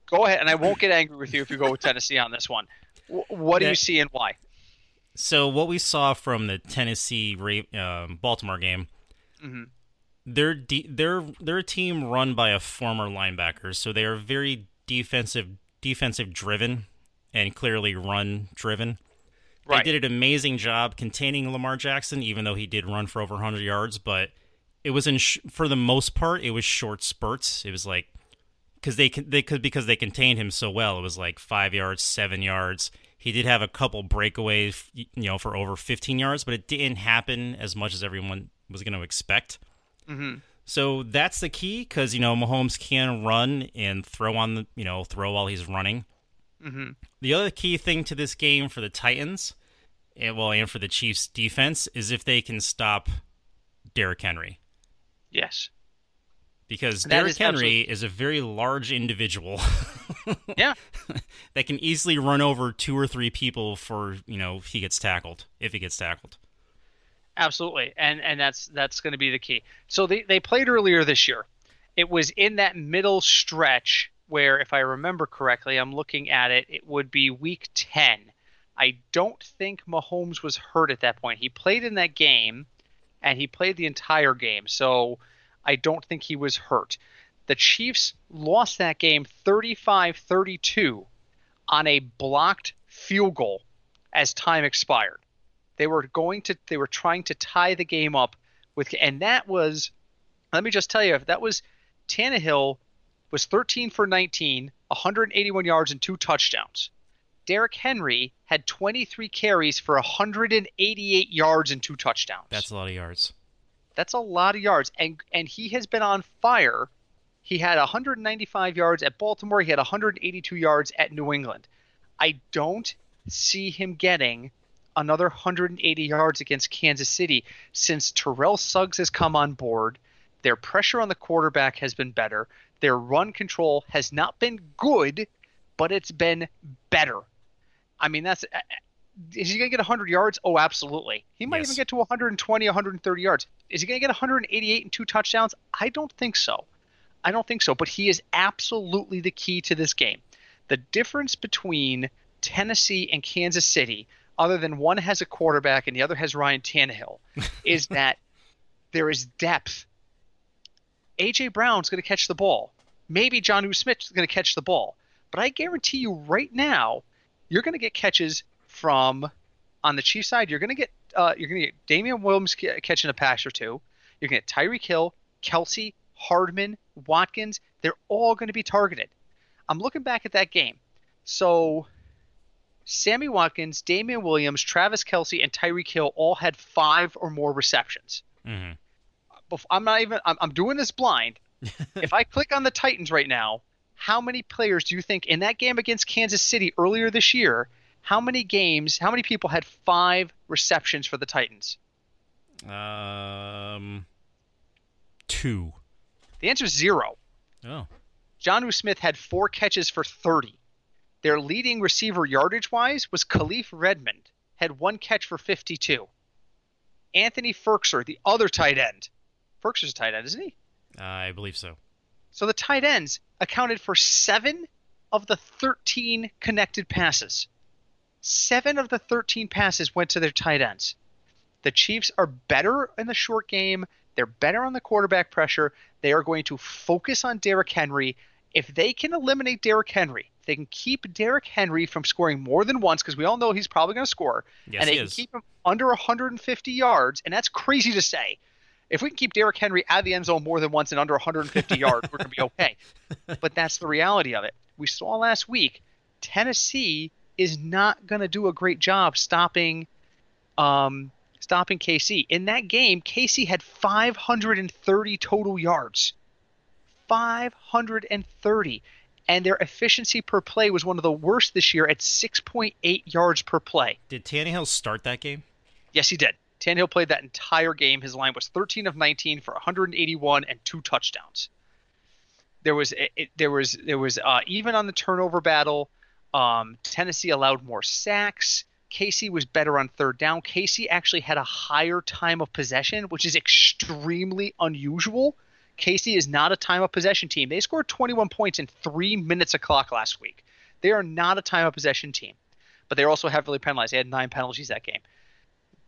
Go ahead, and I won't get angry with you if you go with Tennessee on this one. Wh- What do you see and why? So what we saw from the Tennessee um, Baltimore game, Mhm. they're de- they're they're a team run by a former linebacker, so they are very defensive defensive driven and clearly run driven. Right. They did an amazing job containing Lamar Jackson, even though he did run for over 100 yards. But it was in sh- for the most part, it was short spurts. It was like because they they could because they contained him so well. It was like five yards, seven yards. He did have a couple breakaways, you know, for over 15 yards, but it didn't happen as much as everyone was going to expect. Mhm. So that's the key because you know Mahomes can run and throw on the you know throw while he's running. Mhm. The other key thing to this game for the Titans, and well, and for the Chiefs' defense, is if they can stop Derrick Henry, Yes. because That Derrick is Henry is a very large individual Yeah. that can easily run over two or three people for you know if he gets tackled. If he gets tackled, Absolutely, and and that's that's going to be the key. So they they played earlier this year. It was in that middle stretch where, if I remember correctly, I'm looking at it. It would be week ten. I don't think Mahomes was hurt at that point. He played in that game, and he played the entire game. So I don't think he was hurt. The Chiefs lost that game 35 32 on a blocked field goal as time expired. They were going to, they were trying to tie the game up with, and that was, let me just tell you, if that was Tannehill was 13 for 19, 181 yards and two touchdowns. Derrick Henry had 23 carries for 188 yards and two touchdowns. That's a lot of yards. That's a lot of yards, and and he has been on fire. He had 195 yards at Baltimore. He had 182 yards at New England. I don't see him getting another 180 yards against Kansas City since Terrell Suggs has come on board. Their pressure on the quarterback has been better. Their run control has not been good, but it's been better. I mean, that's uh, is he going to get 100 yards? Oh, absolutely. He might Yes. even get to 120, 130 yards. Is he going to get 188 and two touchdowns? I don't think so. I don't think so. But he is absolutely the key to this game. The difference between Tennessee and Kansas City, other than one has a quarterback and the other has Ryan Tannehill, is that there is depth. AJ Brown's going to catch the ball. Maybe Jonnu Smith's going to catch the ball. But I guarantee you right now, you're going to get catches from on the Chiefs side. You're going to get uh, you're going to get Damien Williams ca- catching a pass or two. You're going to get Tyreek Hill, Kelce, Hardman, Watkins. They're all going to be targeted. I'm looking back at that game. So Sammy Watkins, Damien Williams, Travis Kelce, and Tyreek Hill all had five or more receptions. hmm I'm not even. I'm, I'm doing this blind. if I click on the Titans right now, how many players do you think in that game against Kansas City earlier this year? How many games? How many people had five receptions for the Titans? Um, two. The answer is zero. Oh, Jonnu Smith had four catches for 30. Their leading receiver yardage wise was Kalif Raymond, had one catch for 52. Anthony Firkser, the other tight end. Firkser's a tight end, isn't he? I believe so. So the tight ends accounted for seven of the 13 connected passes. Seven of the 13 passes went to their tight ends. The Chiefs are better in the short game. They're better on the quarterback pressure. They are going to focus on Derrick Henry. If they can eliminate Derrick Henry, they can keep Derrick Henry from scoring more than once, because we all know he's probably going to score, Yes, and they he can is. keep him under 150 yards, and that's crazy to say. If we can keep Derrick Henry out of the end zone more than once and under 150 yards, we're going to be okay. But that's the reality of it. We saw last week Tennessee is not going to do a great job stopping um, stopping KC. In that game, KC had 530 total yards. 530 and their efficiency per play was one of the worst this year at 6.8 yards per play. Did Tannehill start that game? Yes, he did. Tannehill played that entire game. His line was 13 of 19 for 181 and two touchdowns. There was it, there was there was uh, even on the turnover battle. Um, Tennessee allowed more sacks. KC was better on third down. KC actually had a higher time of possession, which is extremely unusual. KC is not a time of possession team. They scored 21 points in three minutes of clock last week. They are not a time of possession team, but they're also heavily penalized. They had nine penalties that game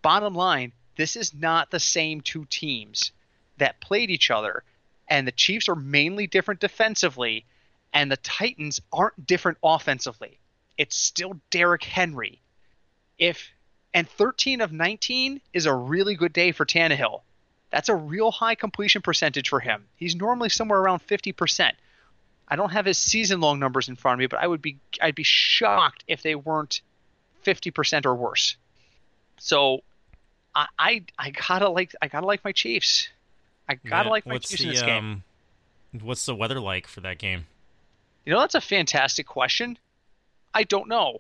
bottom line, this is not the same two teams that played each other. And the Chiefs are mainly different defensively, and the Titans aren't different offensively. It's still Derrick Henry. If and 13 of 19 is a really good day for Tannehill. That's a real high completion percentage for him. He's normally somewhere around 50%. I don't have his season long numbers in front of me, but I would be I'd be shocked if they weren't 50% or worse. So I, I I gotta like I gotta like my Chiefs. I gotta Yeah, like my Chiefs the, in this game. Um, what's the weather like for that game? You know that's a fantastic question. I don't know.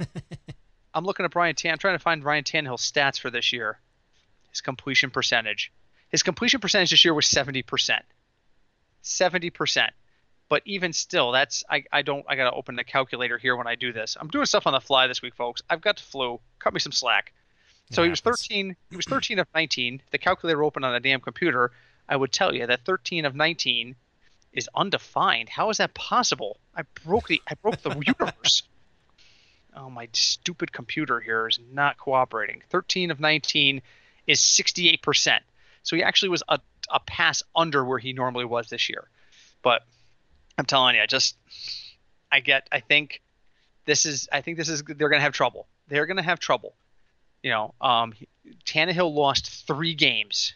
I'm looking at Brian Tan. I'm trying to find Ryan Tannehill's stats for this year. His completion percentage. His completion percentage this year was 70%. 70%. But even still, that's I, I don't I gotta open the calculator here when I do this. I'm doing stuff on the fly this week, folks. I've got the flu. Cut me some slack. So It he was happens. 13. He was 13 of 19. If the calculator opened on a damn computer, I would tell you that 13 of 19 is undefined. How is that possible? I broke the I broke the universe. Oh, my stupid computer here is not cooperating. 13 of 19 is 68%. So he actually was a, a pass under where he normally was this year. But I'm telling you, I just I get I think this is I think this is they're going to have trouble. They're going to have trouble. You know, um, Tannehill lost three games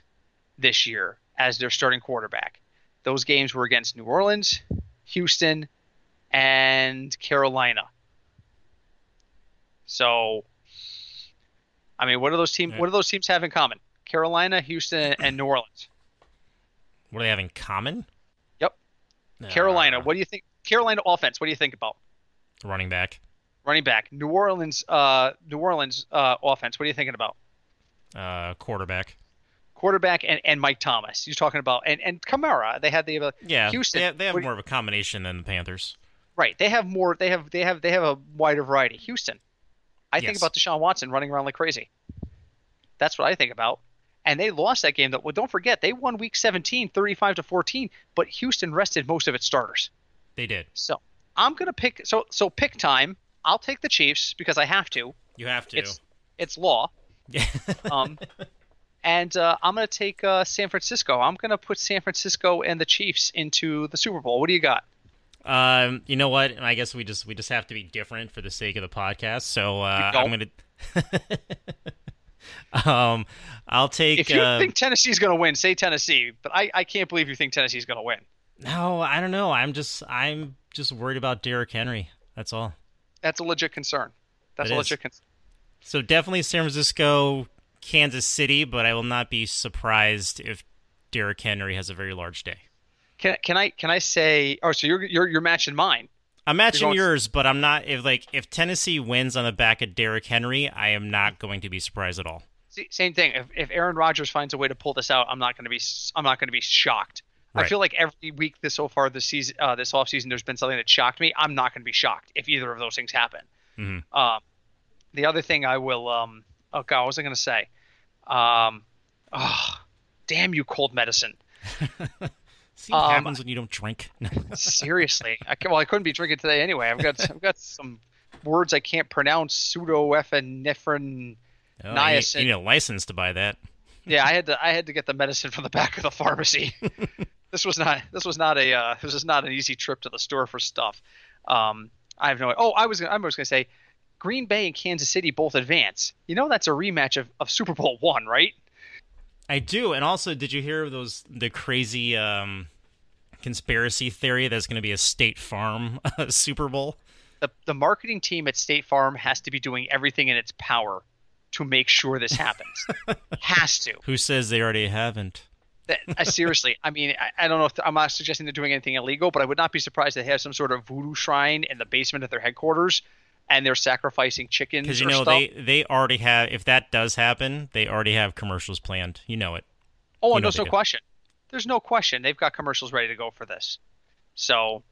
this year as their starting quarterback. Those games were against New Orleans, Houston, and Carolina. So, I mean, what do those teams? What do those teams have in common? Carolina, Houston, and New Orleans. What do they have in common? Yep. Carolina. What do you think? Carolina offense. What do you think about? Running back. Running back. New Orleans. Uh, New Orleans uh, offense. What are you thinking about? Uh, quarterback. Quarterback and, and Mike Thomas. You're talking about and and Kamara. They had the uh, yeah. Houston. They have, they have more of a combination than the Panthers. Right. They have more. They have they have they have a wider variety. Houston. I think Yes. about Deshaun Watson running around like crazy. That's what I think about. And they lost that game. That well, don't forget they won Week 17, 35 to 14. But Houston rested most of its starters. They did. So I'm gonna pick. So so pick time. I'll take the Chiefs because I have to. You have to. It's it's law. Um, and uh, I'm gonna take uh, San Francisco. I'm gonna put San Francisco and the Chiefs into the Super Bowl. What do you got? Um, you know what? I guess we just we just have to be different for the sake of the podcast. So uh, I'm gonna. um, I'll take. If you uh, think Tennessee's gonna win, say Tennessee. But I, I can't believe you think Tennessee's gonna win. no, I don't know. I'm just I'm just worried about Derrick Henry. That's all. That's a legit concern. That's It a is. legit concern. So definitely San Francisco, Kansas City, but I will not be surprised if Derrick Henry has a very large day. Can, can I can I say? Oh, so you're you're you're matching mine. I'm matching yours, but I'm not. If like if Tennessee wins on the back of Derrick Henry, I am not going to be surprised at all. See, same thing. If, if Aaron Rodgers finds a way to pull this out, I'm not going to be I'm not going to be shocked. I feel like every week this so far this season, uh, this offseason, there's been something that shocked me. I'm not going to be shocked if either of those things happen. Mhm. Um, the other thing I will, um, oh god, what was I going to say? Um, oh, damn you, cold medicine. See what Um, happens when you don't drink. Seriously, I can, well, I couldn't be drinking today anyway. I've got I've got some words I can't pronounce. Pseudoepinephrine. Oh, you, Niacin. you need a license to buy that. Yeah, I had to I had to get the medicine from the back of the pharmacy. this was not this was not a uh, this was not an easy trip to the store for stuff. Um, I have no. Oh, I was I was going to say, Green Bay and Kansas City both advance. You know that's a rematch of, of Super Bowl one, right? I do, and also, did you hear those the crazy um, conspiracy theory that's going to be a State Farm Super Bowl? The the marketing team at State Farm has to be doing everything in its power to make sure this happens. has to. Who says they already haven't? That, uh, seriously, I mean, I, I don't know if I'm not suggesting they're doing anything illegal, but I would not be surprised if they have some sort of voodoo shrine in the basement of their headquarters, and they're sacrificing chickens. Because you know stuff. they they already have. If that does happen, they already have commercials planned. You know it. Oh, you know there's no do. question. There's no question. They've got commercials ready to go for this. So,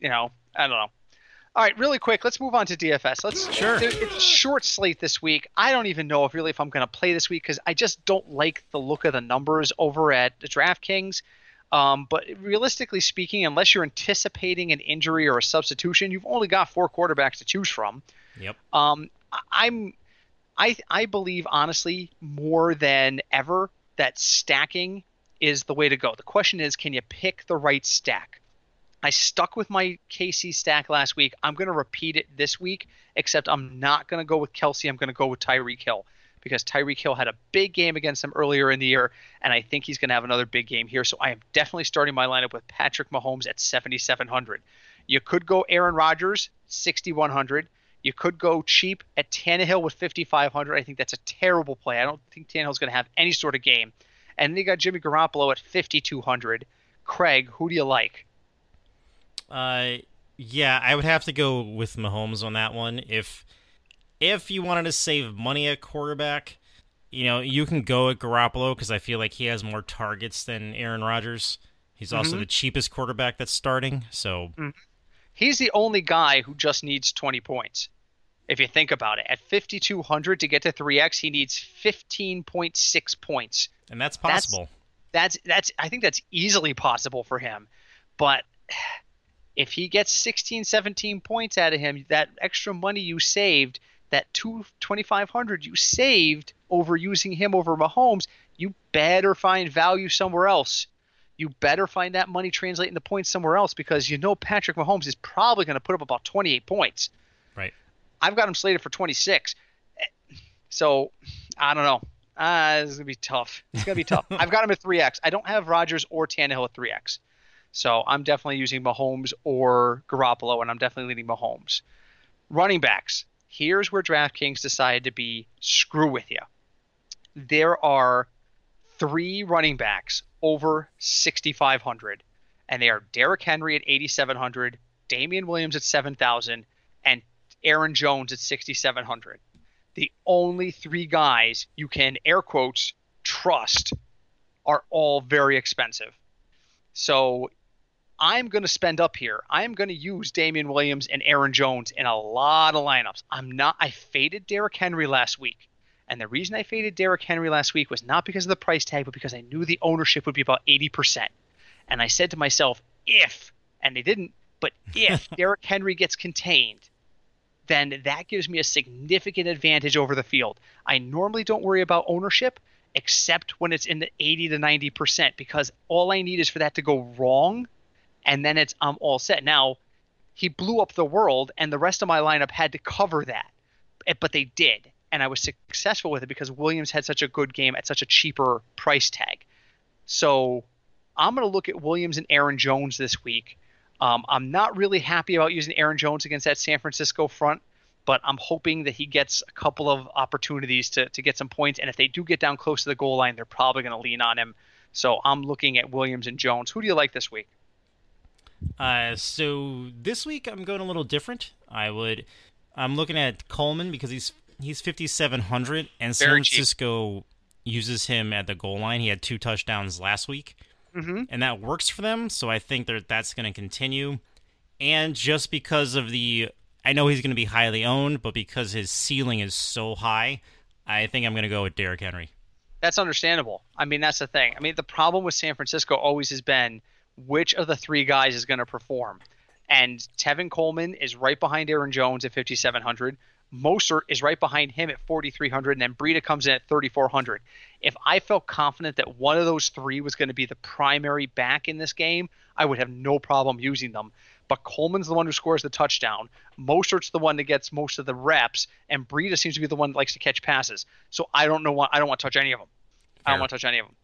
you know, I don't know. All right, really quick, let's move on to DFS. Let's Sure. there- It's a short slate this week. I don't even know if really if I'm going to play this week because I just don't like the look of the numbers over at the DraftKings. Um, but realistically speaking, unless you're anticipating an injury or a substitution, you've only got four quarterbacks to choose from. Yep. Um, I'm, I I believe honestly more than ever that stacking is the way to go. The question is, can you pick the right stack? I stuck with my KC stack last week. I'm going to repeat it this week, except I'm not going to go with Kelce. I'm going to go with Tyreek Hill because Tyreek Hill had a big game against them earlier in the year, and I think he's going to have another big game here. So I am definitely starting my lineup with Patrick Mahomes at 7,700. You could go Aaron Rodgers, 6,100. You could go cheap at Tannehill with 5,500. I think that's a terrible play. I don't think Tannehill's going to have any sort of game. And then you got Jimmy Garoppolo at 5,200. Craig, who do you like? Uh, yeah, I would have to go with Mahomes on that one. If if you wanted to save money at quarterback, you know, you can go at Garoppolo because I feel like he has more targets than Aaron Rodgers. He's also Mhm. the cheapest quarterback that's starting. So He's the only guy who just needs 20 points. If you think about it, at 5,200 to get to 3x, he needs 15.6 points. and that's That's- possible. That's that's I think that's easily possible for him. But if he gets 16, 17 points out of him, that extra money you saved, that two, 2500 you saved over using him over Mahomes, you better find value somewhere else. You better find that money translating the points somewhere else because you know Patrick Mahomes is probably going to put up about 28 points. Right. I've got him slated for 26. So I don't know. Ah, this is gonna be tough. It's gonna be tough. I've got him at 3x. I don't have Rodgers or Tannehill at 3x. So I'm definitely using Mahomes or Garoppolo, and I'm definitely leading Mahomes. Running backs. Here's where DraftKings decided to be screw with you. There are three running backs over 6,500, and they are Derrick Henry at 8,700, Damien Williams at 7,000, and Aaron Jones at 6,700. The only three guys you can air quotes trust are all very expensive. So I'm going to spend up here. I'm going to use Damien Williams and Aaron Jones in a lot of lineups. I'm not. I faded Derrick Henry last week. And the reason I faded Derrick Henry last week was not because of the price tag, but because I knew the ownership would be about 80%. And I said to myself, if, and they didn't, but if Derrick Henry gets contained, then that gives me a significant advantage over the field. I normally don't worry about ownership except when it's in the 80 to 90% because all I need is for that to go wrong and then it's I'm all set. Now, he blew up the world, and the rest of my lineup had to cover that, eh, but they did, and I was successful with it because Williams had such a good game at such a cheaper price tag. So I'm going to look at Williams and Aaron Jones this week. Um, I'm not really happy about using Aaron Jones against that San Francisco front, but I'm hoping that he gets a couple of opportunities to, to get some points. And if they do get down close to the goal line, they're probably going to lean on him. So I'm looking at Williams and Jones. Who do you like this week? Uh, so this week I'm going a little different. I would, I'm looking at Coleman because he's he's 5700 and San Francisco uses him at the goal line. He had two touchdowns last week, mm-hmm. and that works for them. So I think that that's going to continue. And just because of the, I know he's going to be highly owned, but because his ceiling is so high, I think I'm going to go with Derrick Henry. That's understandable. I mean, that's the thing. I mean, the problem with San Francisco always has been which of the three guys is going to perform. And Tevin Coleman is right behind Aaron Jones at 5,700. Mostert is right behind him at 4,300, and then Breida comes in at 3,400. If I felt confident that one of those three was going to be the primary back in this game, I would have no problem using them. But Coleman's the one who scores the touchdown. Mostert's the one that gets most of the reps, and Breida seems to be the one that likes to catch passes. So I don't know what I don't want to touch any of them. Fair. I don't want to touch any of them.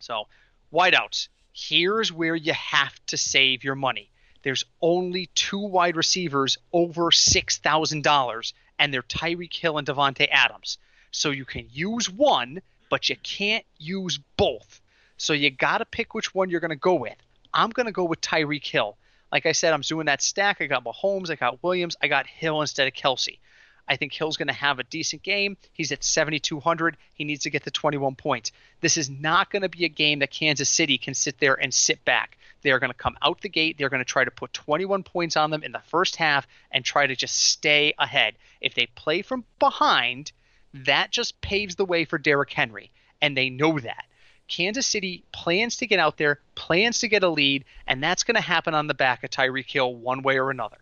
So wideouts here's where you have to save your money. There's only two wide receivers over $6,000, and they're Tyreek Hill and Davante Adams. So you can use one, but you can't use both. So you got to pick which one you're going to go with. I'm going to go with Tyreek Hill. Like I said, I'm doing that stack. I got Mahomes, I got Williams, I got Hill instead of Kelce. I think Hill's going to have a decent game. He's at 7,200. He needs to get the 21 points. This is not going to be a game that Kansas City can sit there and sit back. They are going to come out the gate. They're going to try to put 21 points on them in the first half and try to just stay ahead. If they play from behind, that just paves the way for Derrick Henry, and they know that. Kansas City plans to get out there, plans to get a lead, and that's going to happen on the back of Tyreek Hill one way or another.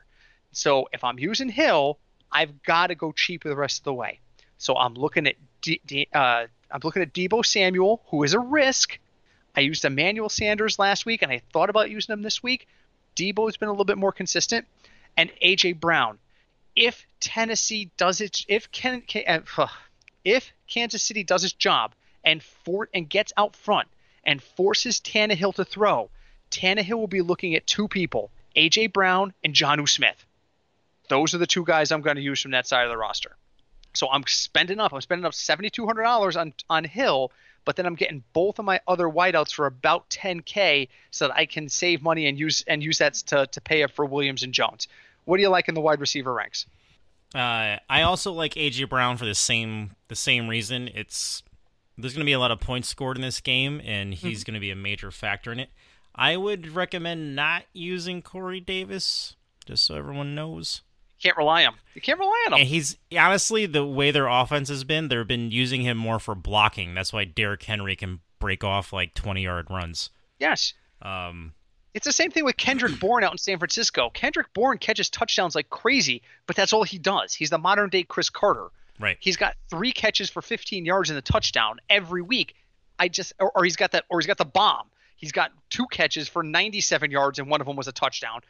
So if I'm using Hill, I've got to go cheap the rest of the way. So I'm looking at D, D, uh, I'm looking at Deebo Samuel, who is a risk. I used Emmanuel Sanders last week, and I thought about using him this week. Deebo has been a little bit more consistent, and AJ Brown. If Tennessee does it, if Ken, uh, if Kansas City does its job and for and gets out front and forces Tannehill to throw, Tannehill will be looking at two people: AJ Brown and Jonnu Smith. Those are the two guys I'm going to use from that side of the roster. So I'm spending up. I'm spending up seventy two hundred dollars on on Hill, but then I'm getting both of my other wideouts for about 10k, so that I can save money and use and use that to to pay up for Williams and Jones. What do you like in the wide receiver ranks? Uh, I also like AJ Brown for the same the same reason. It's there's going to be a lot of points scored in this game, and he's mm-hmm. going to be a major factor in it. I would recommend not using Corey Davis, just so everyone knows can't rely on him. You can't rely on him. And he's honestly the way their offense has been. They've been using him more for blocking. That's why Derrick Henry can break off like twenty yard runs. Yes. Um, It's the same thing with Kendrick Bourne out in San Francisco. Kendrick Bourne catches touchdowns like crazy, but that's all he does. He's the modern day Cris Carter. Right. He's got three catches for 15 yards in the touchdown every week. I just, or, or he's got that, or he's got the bomb. He's got two catches for 97 yards, and one of them was a touchdown.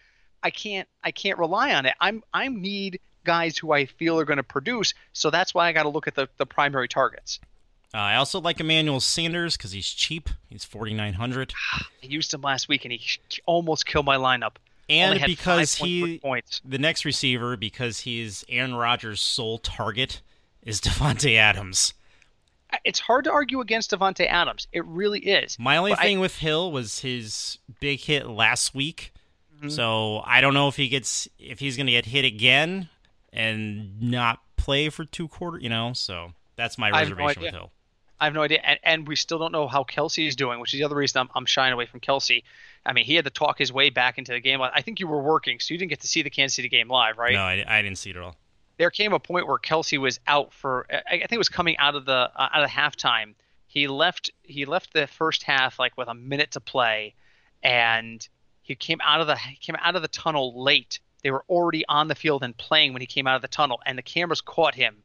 I can't, I can't rely on it. I'm, I need guys who I feel are going to produce. So that's why I got to look at the, the primary targets. Uh, I also like Emmanuel Sanders because he's cheap. He's 4,900. I used him last week, and he almost killed my lineup. And because he, points. the next receiver, because he's Aaron Rodgers' sole target, is Davante Adams. It's hard to argue against Davante Adams. It really is. My only but thing I, with Hill was his big hit last week. Mm-hmm. So I don't know if he gets if he's going to get hit again and not play for two quarters. You know, so that's my reservation no with Hill. I have no idea, and, and we still don't know how Kelce is doing, which is the other reason I'm, I'm shying away from Kelce. I mean, he had to talk his way back into the game. I think you were working, so you didn't get to see the Kansas City game live, right? No, I, I didn't see it at all there came a point where Kelce was out for I think it was coming out of the uh, out of halftime. He left he left the first half like with a minute to play, and he came out of the he came out of the tunnel late. They were already on the field and playing when he came out of the tunnel, and the cameras caught him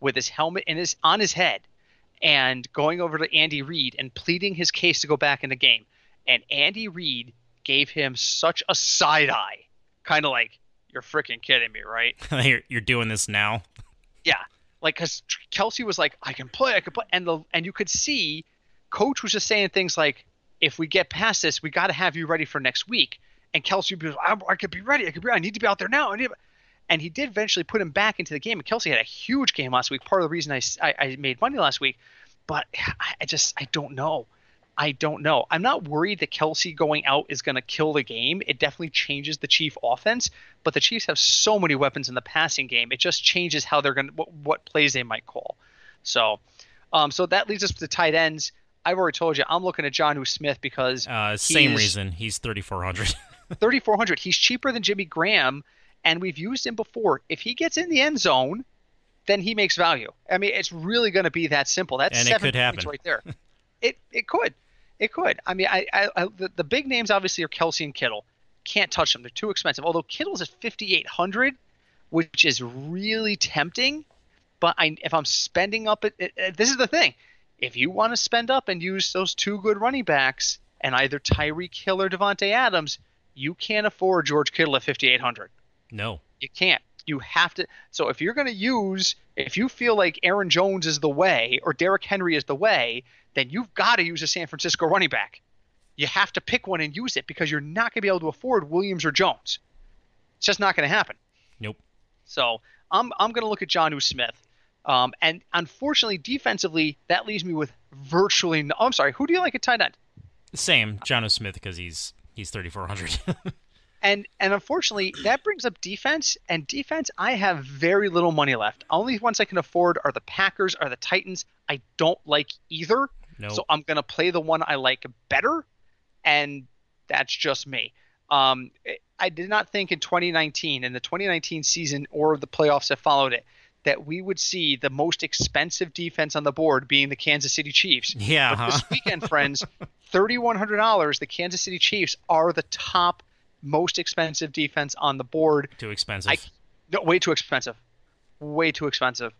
with his helmet in his on his head, and going over to Andy Reid and pleading his case to go back in the game. And Andy Reid gave him such a side eye, kind of like, you're freaking kidding me, right? you're, you're doing this now. Yeah, like because Kelce was like, I can play, I can play, and the and you could see, coach was just saying things like, if we get past this, we got to have you ready for next week. And Kelce like, I, I could be ready, I could be, I need to be out there now. And he did eventually put him back into the game. And Kelce had a huge game last week. Part of the reason I, I, I made money last week, but I just I don't know. I don't know. I'm not worried that Kelce going out is going to kill the game. It definitely changes the Chief offense, but the Chiefs have so many weapons in the passing game. It just changes how they're going to what, what plays they might call. So, um, so that leads us to the tight ends. I've already told you I'm looking at Jonnu Smith because uh, same reason he's 3400. 3400. He's cheaper than Jimmy Graham, and we've used him before. If he gets in the end zone, then he makes value. I mean, it's really going to be that simple. That's and seven it could happen right there. it it could. It could. I mean, I, I, I the, the, big names obviously are Kelce and Kittle. Can't touch them; they're too expensive. Although Kittle's at fifty eight hundred, which is really tempting. But I, if I'm spending up, it, this is the thing: if you want to spend up and use those two good running backs and either Tyreek Hill or Davante Adams, you can't afford George Kittle at fifty eight hundred. No, you can't. You have to. So if you're going to use, if you feel like Aaron Jones is the way or Derrick Henry is the way, then you've got to use a San Francisco running back. You have to pick one and use it because you're not going to be able to afford Williams or Jones. It's just not going to happen. Nope. So I'm I'm going to look at Jonnu Smith. Um, and unfortunately, defensively, that leaves me with virtually no. Oh, I'm sorry. Who do you like at tight end? Same, Jonnu Smith, because he's he's 3,400. and and unfortunately, that brings up defense. And defense, I have very little money left. Only ones I can afford are the Packers, are the Titans. I don't like either. Nope. So I'm going to play the one I like better, and that's just me. Um, I did not think in 2019, in the 2019 season or the playoffs that followed it, that we would see the most expensive defense on the board being the Kansas City Chiefs. Yeah. Huh? this weekend, friends, $3,100, the Kansas City Chiefs are the top most expensive defense on the board. Too expensive. I, no, way too expensive. Way too expensive.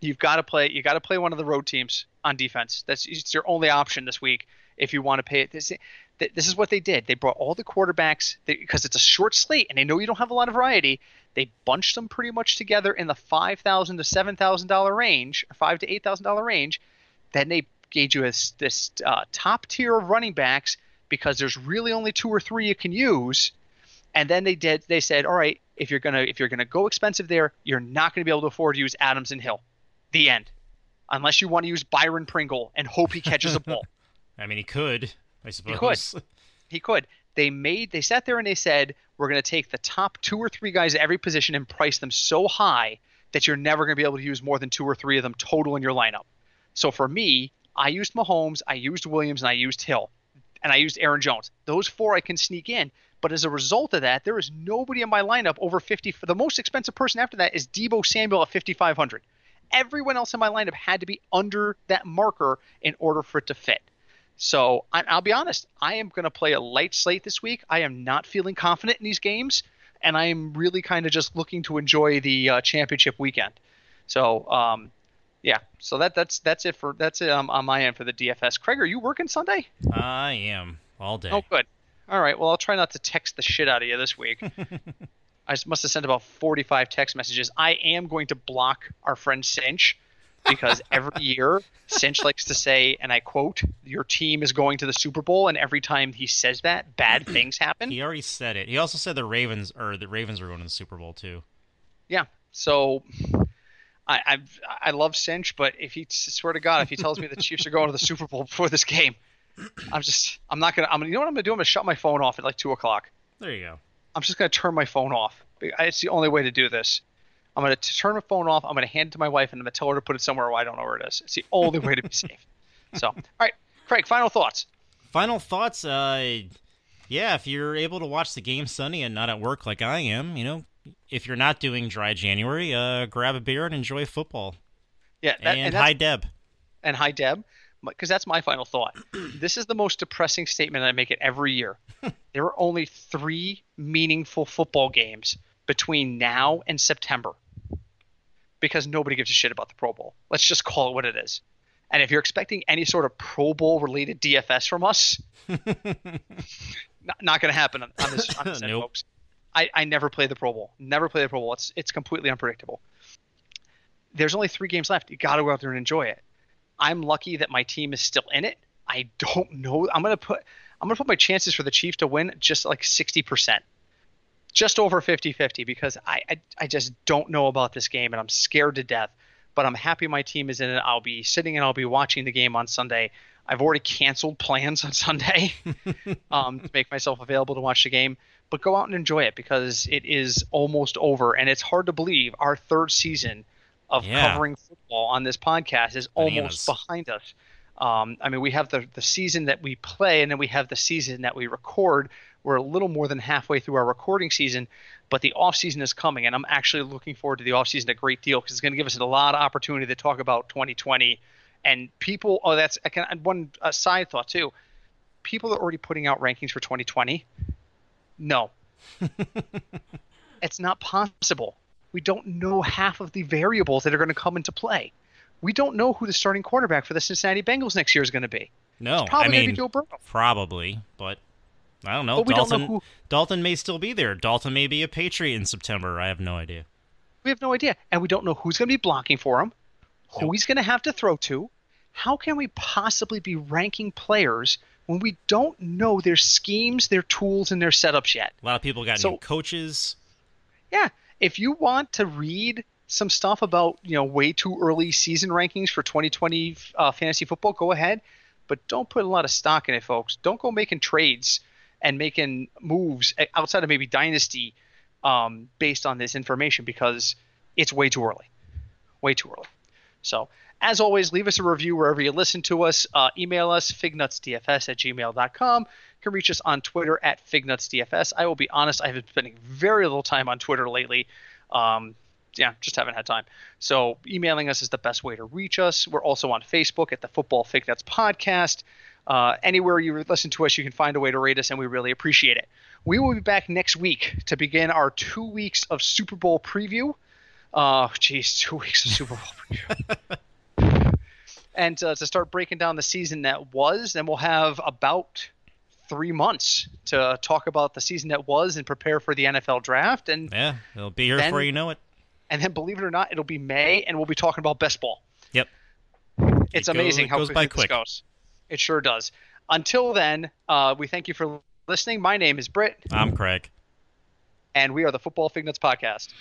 You've got to play. You got to play one of the road teams on defense. That's it's your only option this week if you want to pay it. This, this is what they did. They brought all the quarterbacks because it's a short slate and they know you don't have a lot of variety. They bunched them pretty much together in the five thousand to seven thousand dollar range, or five to eight thousand dollar range. Then they gave you this, this uh, top tier of running backs because there's really only two or three you can use. And then they did. They said, all right, if you're gonna if you're gonna go expensive there, you're not gonna be able to afford to use Adams and Hill. The end. Unless you want to use Byron Pringle and hope he catches a ball. I mean, he could. I suppose he could. He could. They made. They sat there and they said, "We're going to take the top two or three guys at every position and price them so high that you're never going to be able to use more than two or three of them total in your lineup." So for me, I used Mahomes, I used Williams, and I used Hill, and I used Aaron Jones. Those four I can sneak in. But as a result of that, there is nobody in my lineup over 50. The most expensive person after that is Deebo Samuel at 5,500 everyone else in my lineup had to be under that marker in order for it to fit. So I, I'll be honest, I am going to play a light slate this week. I am not feeling confident in these games, and I am really kind of just looking to enjoy the uh, championship weekend. So um, yeah, so that that's that's it for that's it um, on my end for the DFS. Craig, are you working Sunday? I am all day. Oh, good. All right. Well, I'll try not to text the shit out of you this week. I must have sent about 45 text messages. I am going to block our friend Cinch because every year Cinch likes to say, and I quote, "Your team is going to the Super Bowl," and every time he says that, bad things happen. He already said it. He also said the Ravens or the Ravens were going to the Super Bowl too. Yeah. So I I, I love Cinch, but if he swear to God, if he tells me the Chiefs are going to the Super Bowl before this game, I'm just I'm not gonna I'm gonna you know what I'm gonna do? I'm gonna shut my phone off at like two o'clock. There you go. I'm just gonna turn my phone off. It's the only way to do this. I'm gonna turn my phone off. I'm gonna hand it to my wife and I'm gonna tell her to put it somewhere where I don't know where it is. It's the only way to be safe. So, all right, Craig, final thoughts. Final thoughts. Uh, yeah, if you're able to watch the game Sunday and not at work like I am, you know, if you're not doing dry January, uh, grab a beer and enjoy football. Yeah, that, and, and hi Deb. And hi Deb because that's my final thought. this is the most depressing statement I make it every year. there are only three meaningful football games between now and September because nobody gives a shit about the Pro Bowl. Let's just call it what it is. And if you're expecting any sort of Pro Bowl related DFS from us, not, not going to happen on, on this, on this nope. end, folks. I, I never play the Pro Bowl. Never play the Pro Bowl. It's it's completely unpredictable. There's only three games left. You got to go out there and enjoy it. I'm lucky that my team is still in it. I don't know. I'm gonna put I'm gonna put my chances for the Chiefs to win just like 60 percent, just over 50-50 because I, I I just don't know about this game and I'm scared to death. But I'm happy my team is in it. I'll be sitting and I'll be watching the game on Sunday. I've already canceled plans on Sunday um, to make myself available to watch the game. But go out and enjoy it because it is almost over, and it's hard to believe our third season of yeah. covering football on this podcast is almost behind us. Um, I mean, we have the the season that we play, and then we have the season that we record. We're a little more than halfway through our recording season, but the off season is coming, and I'm actually looking forward to the off season a great deal because it's going to give us a lot of opportunity to talk about 2020. And people, oh, that's I can one a side thought too. People are already putting out rankings for 2020. No, it's not possible we don't know half of the variables that are going to come into play. We don't know who the starting quarterback for the Cincinnati Bengals next year is going to be. No, it's probably I mean, Joe Burrow. Probably, but I don't know. But Dalton, don't know who... Dalton may still be there. Dalton may be a Patriot in September. I have no idea. We have no idea, and we don't know who's going to be blocking for him, who he's going to have to throw to. How can we possibly be ranking players when we don't know their schemes, their tools, and their setups yet? A lot of people got so, new coaches. Yeah, if you want to read some stuff about you know way too early season rankings for 2020 uh, fantasy football, go ahead, but don't put a lot of stock in it, folks. Don't go making trades and making moves outside of maybe dynasty um, based on this information because it's way too early, way too early. So as always, leave us a review wherever you listen to us. Uh, email us, fignutsdfs at gmail.com. You can reach us on Twitter at fignutsdfs. I will be honest, I've been spending very little time on Twitter lately. Um, yeah, just haven't had time. So emailing us is the best way to reach us. We're also on Facebook at the Football Fig Nuts Podcast. Uh, anywhere you listen to us, you can find a way to rate us, and we really appreciate it. We will be back next week to begin our two weeks of Super Bowl preview. Oh, geez, two weeks of Super Bowl preview. and uh, to start breaking down the season that was. And we'll have about three months to talk about the season that was and prepare for the NFL draft. And yeah, it'll be here then, before you know it. And then, believe it or not, it'll be May, and we'll be talking about best ball. Yep. It's it amazing goes, how quick this goes. It sure does. Until then, uh, we thank you for listening. My name is Britt. I'm Craig. And we are the Football Fig Nuts Podcast.